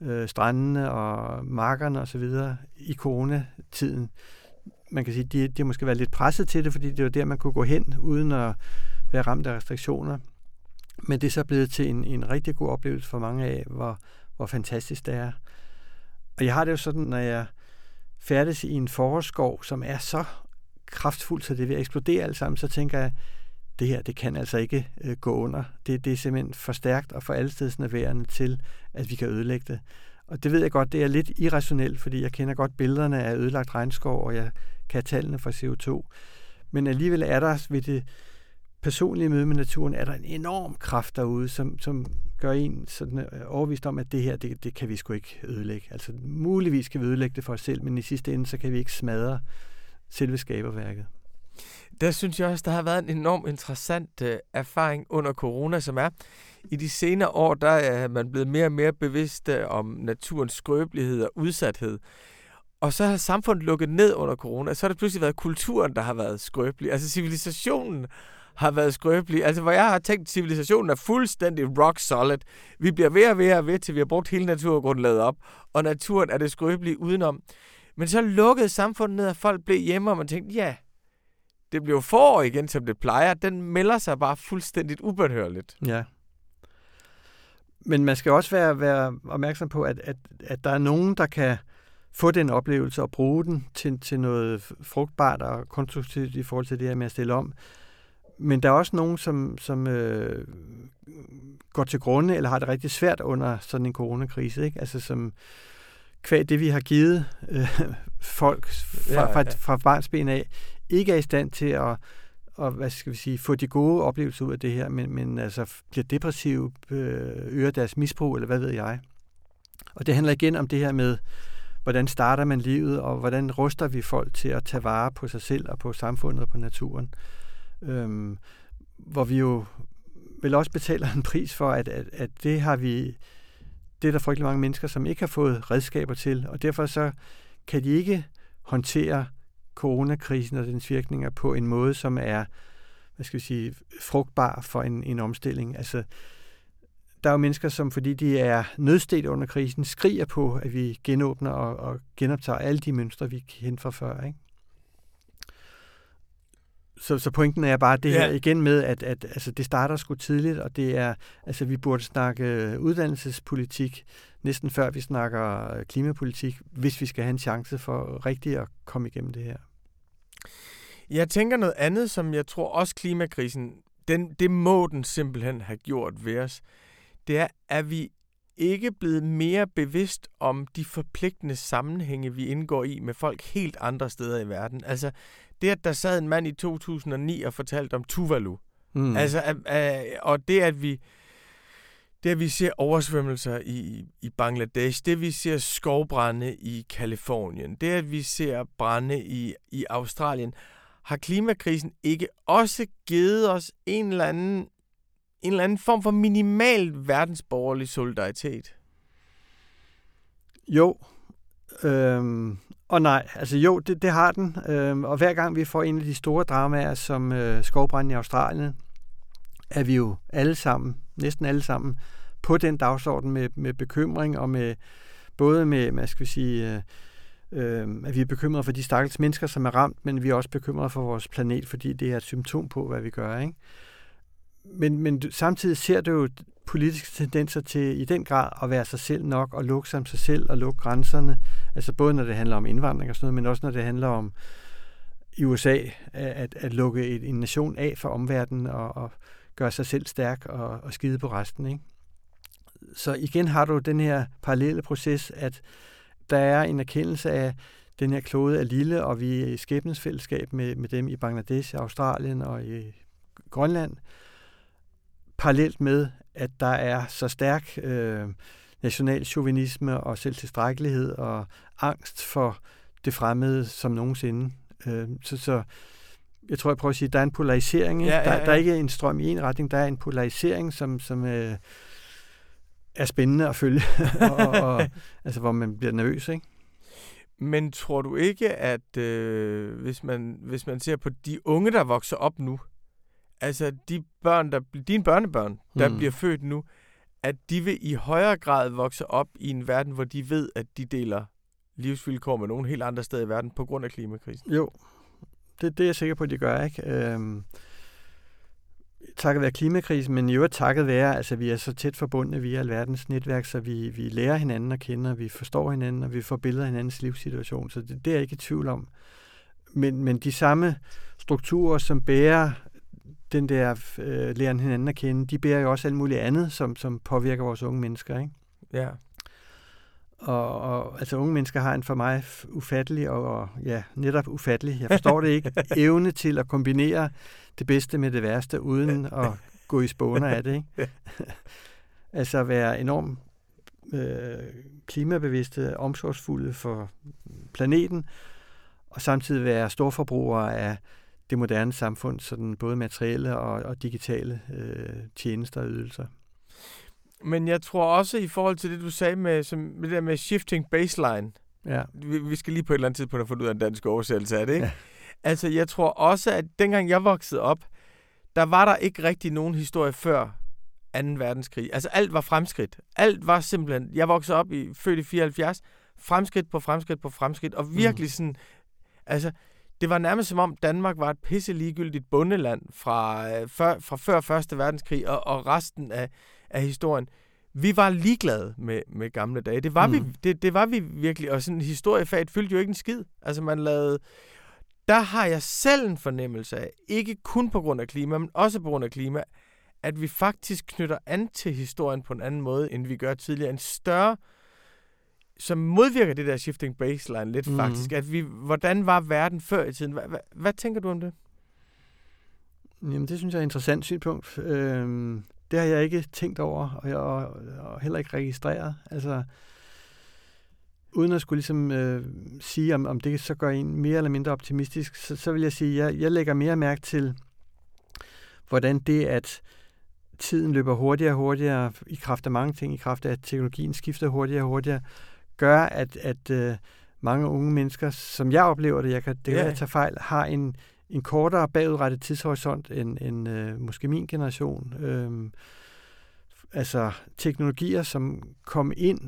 Speaker 2: øh, strandene og markerne osv. i coronatiden. Man kan sige, de, de har måske været lidt presset til det, fordi det var der, man kunne gå hen, uden at være ramt af restriktioner. Men det er så blevet til en, en rigtig god oplevelse for mange af, hvor, hvor fantastisk det er. Og jeg har det jo sådan, når jeg færdes i en forårsskov, som er så kraftfuld, så det vil eksplodere alt sammen, så tænker jeg, det her, det kan altså ikke øh, gå under. Det, det er simpelthen for stærkt og for allestedsnærværende til, at vi kan ødelægge det. Og det ved jeg godt, det er lidt irrationelt, fordi jeg kender godt billederne af ødelagt regnskov, og jeg kan tallene fra CO2. Men alligevel er der ved det personlige møde med naturen, er der en enorm kraft derude, som, som gør en sådan øh, overvist om, at det her, det, det kan vi sgu ikke ødelægge. Altså muligvis kan vi ødelægge det for os selv, men i sidste ende, så kan vi ikke smadre selve skaberværket.
Speaker 1: Der synes jeg også, der har været en enorm interessant uh, erfaring under corona, som er, i de senere år, der er man blevet mere og mere bevidst uh, om naturens skrøbelighed og udsathed. Og så har samfundet lukket ned under corona, så har det pludselig været kulturen, der har været skrøbelig. Altså civilisationen har været skrøbelig. Altså, hvor jeg har tænkt, at civilisationen er fuldstændig rock solid. Vi bliver ved og ved og ved, til vi har brugt hele naturgrundlaget op, og naturen er det skrøbelige udenom. Men så lukkede samfundet ned, og folk blev hjemme, og man tænkte, ja, det bliver forår igen, som det plejer. Den melder sig bare fuldstændigt ubehørligt.
Speaker 2: Ja. Men man skal også være, være opmærksom på, at, at, at der er nogen, der kan få den oplevelse og bruge den til, til noget frugtbart og konstruktivt i forhold til det her med at stille om men der er også nogen, som, som øh, går til grunde eller har det rigtig svært under sådan en coronakrise. Ikke? Altså som kvæg det, vi har givet øh, folk fra, ja, ja. fra, fra barnsben af, ikke er i stand til at og hvad skal vi sige, få de gode oplevelser ud af det her, men, men altså bliver depressive, øh, øger deres misbrug, eller hvad ved jeg. Og det handler igen om det her med, hvordan starter man livet, og hvordan ruster vi folk til at tage vare på sig selv og på samfundet og på naturen øhm, hvor vi jo vel også betaler en pris for, at, at, at det har vi, det er der frygtelig mange mennesker, som ikke har fået redskaber til, og derfor så kan de ikke håndtere coronakrisen og dens virkninger på en måde, som er, hvad skal vi sige, frugtbar for en, en omstilling. Altså, der er jo mennesker, som fordi de er nødstedt under krisen, skriger på, at vi genåbner og, og genoptager alle de mønstre, vi kendte fra før. Ikke? Så, så pointen er bare det her ja. igen med, at, at altså, det starter sgu tidligt, og det er, altså vi burde snakke uddannelsespolitik næsten før vi snakker klimapolitik, hvis vi skal have en chance for rigtigt at komme igennem det her.
Speaker 1: Jeg tænker noget andet, som jeg tror også klimakrisen, den, det må den simpelthen have gjort ved os. Det er, at vi ikke blevet mere bevidst om de forpligtende sammenhænge, vi indgår i med folk helt andre steder i verden. Altså, det at der sad en mand i 2009 og fortalte om Tuvalu, mm. altså, at, at, og det at vi det at vi ser oversvømmelser i, i Bangladesh, det at vi ser skovbrænde i Kalifornien, det at vi ser brænde i, i Australien, har klimakrisen ikke også givet os en eller anden, en eller anden form for minimal verdensborgerlig solidaritet?
Speaker 2: Jo, øhm, og nej. Altså jo, det, det har den. Øhm, og hver gang vi får en af de store dramaer, som øh, skovbranden i Australien, er vi jo alle sammen, næsten alle sammen, på den dagsorden med, med bekymring og med både med, hvad skal vi sige, øh, øh, at vi er bekymrede for de stakkels mennesker, som er ramt, men vi er også bekymrede for vores planet, fordi det er et symptom på, hvad vi gør. Ikke? Men, men samtidig ser du jo politiske tendenser til i den grad at være sig selv nok og lukke sig om sig selv og lukke grænserne. Altså både når det handler om indvandring og sådan noget, men også når det handler om i USA at, at lukke et, en nation af for omverdenen og, og gøre sig selv stærk og, og skide på resten. Ikke? Så igen har du den her parallelle proces, at der er en erkendelse af, den her klode er lille, og vi er i skæbnesfællesskab med, med dem i Bangladesh, Australien og i Grønland, parallelt med, at der er så stærk øh, national chauvinisme og selvtilstrækkelighed og angst for det fremmede som nogensinde. Øh, så, så jeg tror, jeg prøver at sige, at der er en polarisering. Ja, ja, ja. Der, der er ikke en strøm i en retning, der er en polarisering, som, som øh, er spændende at følge, (laughs) og, og, altså, hvor man bliver nervøs. Ikke?
Speaker 1: Men tror du ikke, at øh, hvis, man, hvis man ser på de unge, der vokser op nu, altså de børn, der, dine børnebørn, der mm. bliver født nu, at de vil i højere grad vokse op i en verden, hvor de ved, at de deler livsvilkår med nogen helt andre steder i verden på grund af klimakrisen?
Speaker 2: Jo, det, det er jeg sikker på, at de gør. ikke. Øhm, takket være klimakrisen, men i øvrigt takket være, altså vi er så tæt forbundne via alverdens netværk, så vi, vi lærer hinanden at kende, og vi forstår hinanden, og vi får billeder af hinandens livssituation, så det, det er jeg ikke i tvivl om. Men, men de samme strukturer, som bærer den der øh, læren hinanden at kende, de bærer jo også alt muligt andet, som, som påvirker vores unge mennesker, ikke?
Speaker 1: Ja.
Speaker 2: Og, og altså unge mennesker har en for mig ufattelig og, og ja, netop ufattelig, jeg forstår det ikke, (laughs) evne til at kombinere det bedste med det værste, uden at gå i spåner af det. Ikke? (laughs) altså at være enormt øh, klimabevidste, omsorgsfulde for planeten, og samtidig være storforbrugere af det moderne samfund, sådan både materielle og, og digitale øh, tjenester og ydelser.
Speaker 1: Men jeg tror også i forhold til det, du sagde med, som, med det der med shifting baseline, ja. vi, vi skal lige på et eller andet tidspunkt have fundet ud af en dansk oversættelse af det, ikke? Ja. Altså, jeg tror også, at dengang jeg voksede op, der var der ikke rigtig nogen historie før 2. verdenskrig. Altså, alt var fremskridt. Alt var simpelthen... Jeg voksede op i født i 74. Fremskridt på fremskridt på fremskridt. Og virkelig mm. sådan... Altså, det var nærmest som om Danmark var et pisse ligegyldigt bundeland fra, øh, før, fra før 1. verdenskrig og, og resten af, af historien. Vi var ligeglade med, med gamle dage. Det var, mm. vi, det, det var vi virkelig. Og sådan historiefaget fyldte jo ikke en skid. Altså, man lavede der har jeg selv en fornemmelse af, ikke kun på grund af klima, men også på grund af klima, at vi faktisk knytter an til historien på en anden måde, end vi gør tidligere. En større, som modvirker det der shifting baseline lidt mm. faktisk. At vi, hvordan var verden før i tiden? Hvad, hvad, hvad tænker du om det?
Speaker 2: Jamen, det synes jeg er et interessant synspunkt. Øhm, det har jeg ikke tænkt over, og, jeg, og heller ikke registreret. Altså, uden at skulle ligesom, øh, sige, om, om det så gør en mere eller mindre optimistisk, så, så vil jeg sige, at jeg, jeg lægger mere mærke til, hvordan det, at tiden løber hurtigere og hurtigere i kraft af mange ting, i kraft af, at teknologien skifter hurtigere og hurtigere, gør, at, at øh, mange unge mennesker, som jeg oplever det, jeg kan, det kan ja. tage fejl, har en, en kortere bagudrettet tidshorisont end, end øh, måske min generation. Øh, altså teknologier, som kom ind,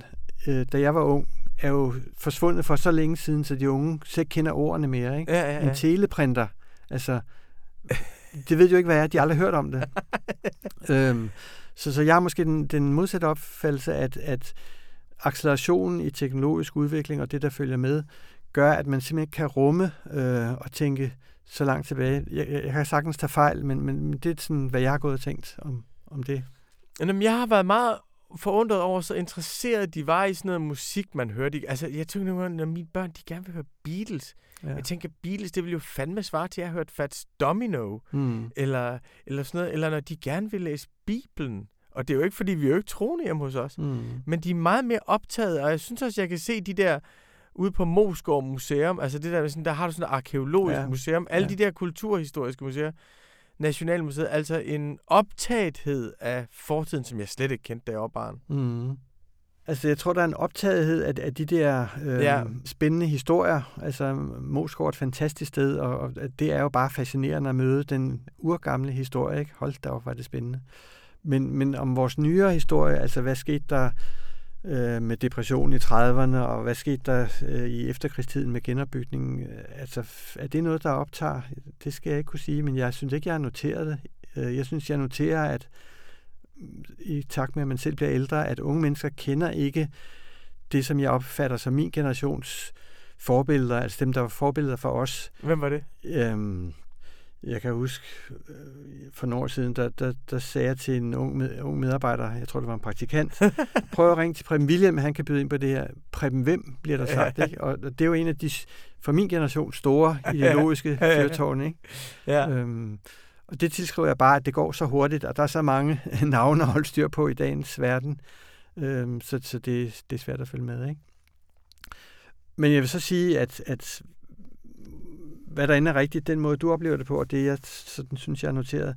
Speaker 2: øh, da jeg var ung, er jo forsvundet for så længe siden, så de unge selv kender ordene mere. Ikke?
Speaker 1: Ja, ja, ja.
Speaker 2: En teleprinter, altså det ved jo ikke, hvad er. De har aldrig hørt om det. (laughs) øhm, så, så jeg har måske den, den modsatte opfattelse, at, at accelerationen i teknologisk udvikling og det, der følger med, gør, at man simpelthen kan rumme øh, og tænke så langt tilbage. Jeg, jeg, jeg kan sagtens tage fejl, men, men, det er sådan, hvad jeg har gået og tænkt om, om det.
Speaker 1: Jamen, jeg har været meget forundret over, så interesseret de var i sådan noget musik, man hørte. Altså, jeg tænkte nogle gange, når mine børn, de gerne vil høre Beatles. Ja. Jeg tænker, Beatles, det vil jo fandme svare til, at jeg har hørt Fats Domino. Mm. Eller, eller sådan noget. Eller når de gerne vil læse Bibelen. Og det er jo ikke, fordi vi er jo ikke troende hjemme hos os. Mm. Men de er meget mere optaget, og jeg synes også, jeg kan se de der ude på Moskov Museum, altså det der, sådan, der har du sådan et arkeologisk ja. museum, alle ja. de der kulturhistoriske museer, Nationalmuseet, altså en optagethed af fortiden, som jeg slet ikke kendte, da jeg var barn.
Speaker 2: Mm. Altså, jeg tror, der er en optagethed af, af de der øh, ja. spændende historier. Altså, Moskov er et fantastisk sted, og, og det er jo bare fascinerende at møde den urgamle historie, ikke? Hold da op, var det spændende. Men, men om vores nyere historie, altså hvad skete der øh, med depression i 30'erne, og hvad skete der øh, i efterkrigstiden med genopbygningen? Øh, altså, er det noget, der optager? Det skal jeg ikke kunne sige, men jeg synes ikke, jeg har noteret det. Øh, jeg synes, jeg noterer, at i takt med, at man selv bliver ældre, at unge mennesker kender ikke det, som jeg opfatter som min generations forbilleder, altså dem, der var forbilleder for os.
Speaker 1: Hvem var det?
Speaker 2: Øhm, jeg kan huske, øh, for nogle år siden, der, der, der sagde jeg til en ung, med, ung medarbejder, jeg tror det var en praktikant, (laughs) prøv at ringe til Preben William, han kan byde ind på det her. Preben hvem, bliver der sagt, ikke? Og det er jo en af de, for min generation, store (laughs) ideologiske fyrtårne, ikke? Ja. Øhm, og det tilskriver jeg bare, at det går så hurtigt, og der er så mange (laughs) navne at holde styr på i dagens verden, øhm, så, så det, det er svært at følge med, ikke? Men jeg vil så sige, at, at hvad der end er rigtigt, den måde, du oplever det på, og det, jeg sådan, synes, jeg har noteret,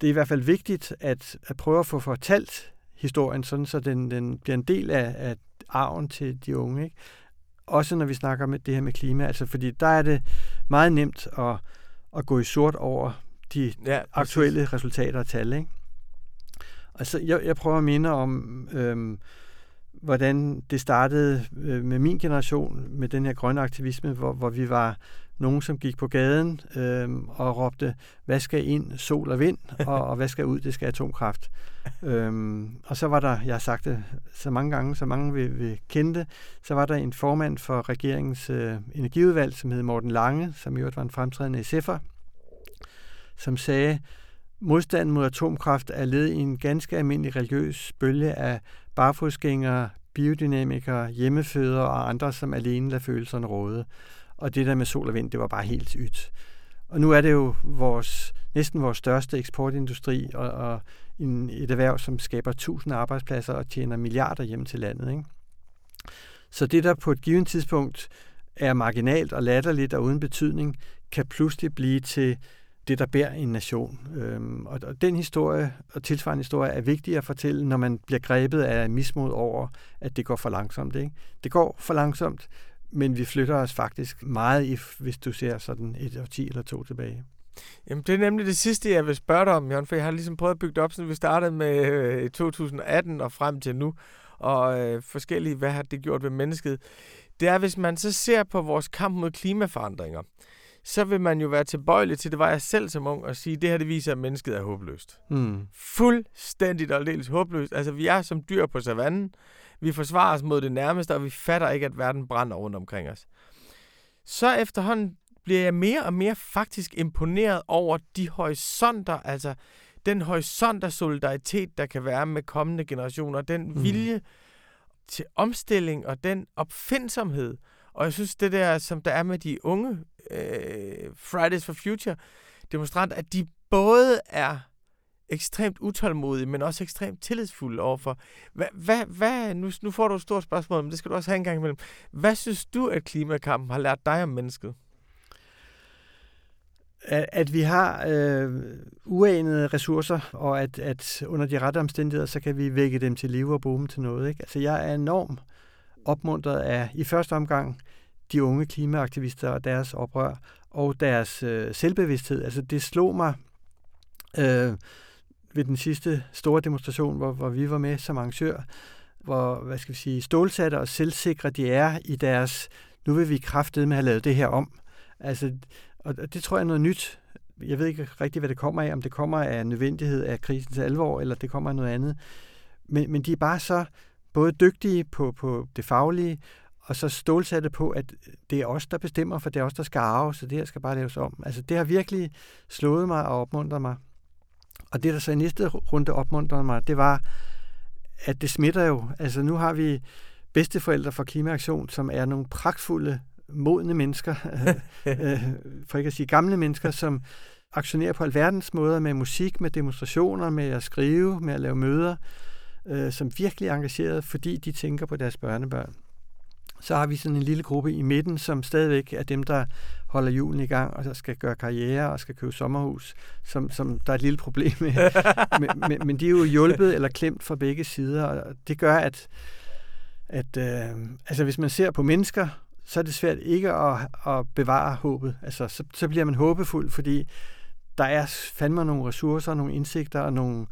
Speaker 2: det er i hvert fald vigtigt at, at prøve at få fortalt historien, sådan så den, den bliver en del af, af arven til de unge. Ikke? Også når vi snakker med det her med klima, altså fordi der er det meget nemt at, at gå i sort over de ja, aktuelle resultater og tal. Ikke? Altså, jeg, jeg prøver at minde om, øhm, hvordan det startede øh, med min generation, med den her grønne aktivisme, hvor, hvor vi var nogen, som gik på gaden øh, og råbte, hvad skal ind, sol og vind, (laughs) og, og hvad skal ud, det skal atomkraft. øhm, og så var der, jeg har sagt det så mange gange, så mange vil, vil kende det, så var der en formand for regeringens øh, energiudvalg, som hed Morten Lange, som i øvrigt var en fremtrædende SF'er, som sagde, modstanden mod atomkraft er led i en ganske almindelig religiøs bølge af barfodsgængere, biodynamikere, hjemmefødere og andre, som alene lader følelserne råde og det der med sol og vind, det var bare helt ydt. Og nu er det jo vores, næsten vores største eksportindustri, og, og en, et erhverv, som skaber tusind arbejdspladser og tjener milliarder hjem til landet. Ikke? Så det, der på et givet tidspunkt er marginalt og latterligt og uden betydning, kan pludselig blive til det, der bærer en nation. Øhm, og, og den historie og tilsvarende historie er vigtig at fortælle, når man bliver grebet af mismod over, at det går for langsomt. Ikke? Det går for langsomt, men vi flytter os faktisk meget, hvis du ser sådan et år 10 eller to tilbage.
Speaker 1: Jamen, det er nemlig det sidste, jeg vil spørge dig om, Jørgen, for jeg har ligesom prøvet at bygge det op, så vi startede med øh, 2018 og frem til nu, og øh, forskellige, hvad har det gjort ved mennesket. Det er, hvis man så ser på vores kamp mod klimaforandringer, så vil man jo være tilbøjelig til, det var jeg selv som ung, at sige, det her det viser, at mennesket er håbløst. Mm. Fuldstændigt og aldeles håbløst. Altså, vi er som dyr på savannen, vi forsvarer os mod det nærmeste, og vi fatter ikke, at verden brænder rundt omkring os. Så efterhånden bliver jeg mere og mere faktisk imponeret over de horisonter, altså den horisont af solidaritet, der kan være med kommende generationer, den mm. vilje til omstilling og den opfindsomhed. Og jeg synes, det der, som der er med de unge øh, Fridays for Future demonstranter, at de både er ekstremt utålmodige, men også ekstremt tillidsfulde overfor. Hvad, hvad, hvad, nu, nu får du et stort spørgsmål, men det skal du også have en gang imellem. Hvad synes du, at klimakampen har lært dig om mennesket?
Speaker 2: At, at vi har øh, uanede ressourcer, og at, at under de rette omstændigheder, så kan vi vække dem til liv og bruge dem til noget. Ikke? Altså, jeg er enormt opmuntret af i første omgang de unge klimaaktivister og deres oprør og deres øh, selvbevidsthed. Altså, det slog mig... Øh, ved den sidste store demonstration, hvor, hvor vi var med som arrangør, hvor, hvad skal vi sige, stålsatte og selvsikre de er i deres, nu vil vi kraftede med at have lavet det her om. Altså, og det tror jeg er noget nyt Jeg ved ikke rigtig, hvad det kommer af, om det kommer af nødvendighed af krisens alvor, eller det kommer af noget andet. Men, men de er bare så både dygtige på, på det faglige, og så stålsatte på, at det er os, der bestemmer, for det er os, der skal arve, så det her skal bare laves om. Altså det har virkelig slået mig og opmuntret mig. Og det, der så i næste runde opmuntrede mig, det var, at det smitter jo. Altså nu har vi bedsteforældre for Klimaaktion, som er nogle pragtfulde, modne mennesker, (laughs) øh, for ikke at sige gamle mennesker, som aktionerer på alverdens måder med musik, med demonstrationer, med at skrive, med at lave møder, øh, som virkelig er engageret, fordi de tænker på deres børnebørn. Så har vi sådan en lille gruppe i midten, som stadigvæk er dem, der holder julen i gang og skal gøre karriere og skal købe sommerhus, som, som der er et lille problem med. (laughs) men, men, men de er jo hjulpet eller klemt fra begge sider, og det gør, at, at øh, altså hvis man ser på mennesker, så er det svært ikke at, at bevare håbet. Altså, så, så bliver man håbefuld, fordi der er fandme nogle ressourcer, nogle indsigter og nogle,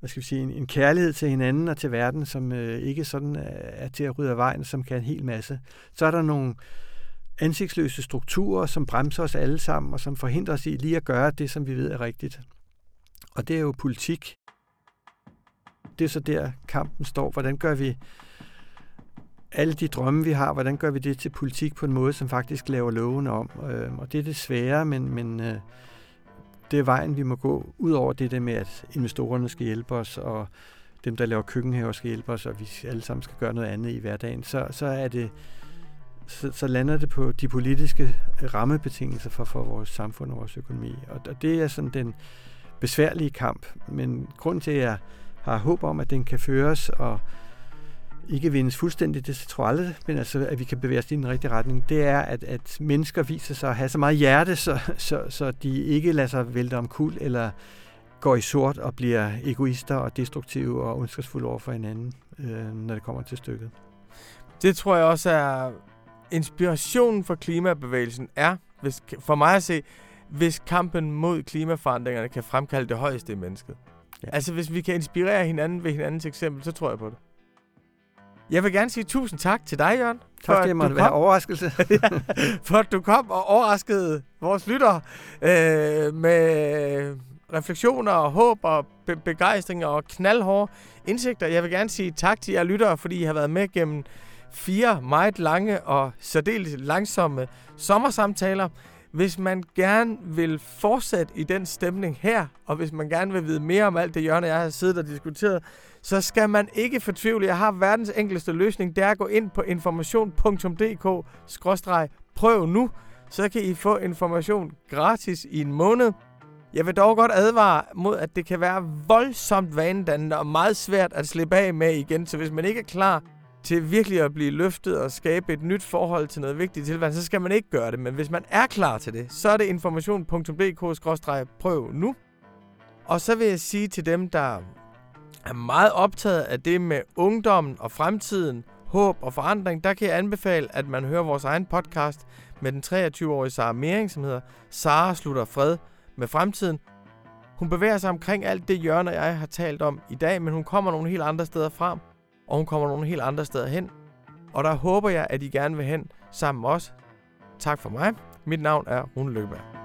Speaker 2: hvad skal vi sige, en, en kærlighed til hinanden og til verden, som øh, ikke sådan er, er til at rydde af vejen, som kan en hel masse. Så er der nogle ansigtsløse strukturer, som bremser os alle sammen, og som forhindrer os i lige at gøre det, som vi ved er rigtigt. Og det er jo politik. Det er så der, kampen står. Hvordan gør vi alle de drømme, vi har, hvordan gør vi det til politik på en måde, som faktisk laver lovene om? Øh, og det er det svære, men, men øh, det er vejen, vi må gå, ud over det der med, at investorerne skal hjælpe os, og dem, der laver køkkenhaver, skal hjælpe os, og vi alle sammen skal gøre noget andet i hverdagen, så, så er det så, så lander det på de politiske rammebetingelser for, for vores samfund og vores økonomi. Og, og det er sådan den besværlige kamp. Men grund til, at jeg har håb om, at den kan føres, og ikke vindes fuldstændigt, det tror jeg aldrig, men altså, at vi kan bevæge os i den rigtige retning, det er, at, at mennesker viser sig at have så meget hjerte, så, så, så de ikke lader sig vælte om kul, eller går i sort og bliver egoister og destruktive og ondskabsfulde over for hinanden, øh, når det kommer til stykket.
Speaker 1: Det tror jeg også er inspirationen for klimabevægelsen er, hvis, for mig at se, hvis kampen mod klimaforandringerne kan fremkalde det højeste i mennesket. Ja. Altså hvis vi kan inspirere hinanden ved hinandens eksempel, så tror jeg på det. Jeg vil gerne sige tusind tak til dig, Jørgen.
Speaker 2: Tak, for, det måtte være overraskelse. (laughs)
Speaker 1: ja, for at du kom og overraskede vores lyttere øh, med refleksioner og håb og be- begejstring og knaldhårde indsigter. Jeg vil gerne sige tak til jer lyttere, fordi I har været med gennem fire meget lange og særdeles langsomme sommersamtaler. Hvis man gerne vil fortsætte i den stemning her, og hvis man gerne vil vide mere om alt det, Jørgen og jeg har siddet og diskuteret, så skal man ikke fortvivle. Jeg har verdens enkleste løsning. Det er at gå ind på information.dk-prøv nu. Så kan I få information gratis i en måned. Jeg vil dog godt advare mod, at det kan være voldsomt vanedannende og meget svært at slippe af med igen. Så hvis man ikke er klar til virkelig at blive løftet og skabe et nyt forhold til noget vigtigt tilværelse, så skal man ikke gøre det. Men hvis man er klar til det, så er det information.dk-prøv nu. Og så vil jeg sige til dem, der er meget optaget af det med ungdommen og fremtiden, håb og forandring, der kan jeg anbefale, at man hører vores egen podcast med den 23-årige Sara Mering, som hedder Sara slutter fred med fremtiden. Hun bevæger sig omkring alt det hjørne, jeg har talt om i dag, men hun kommer nogle helt andre steder frem og hun kommer nogle helt andre steder hen. Og der håber jeg, at I gerne vil hen sammen med os. Tak for mig. Mit navn er Rune Løkkeberg.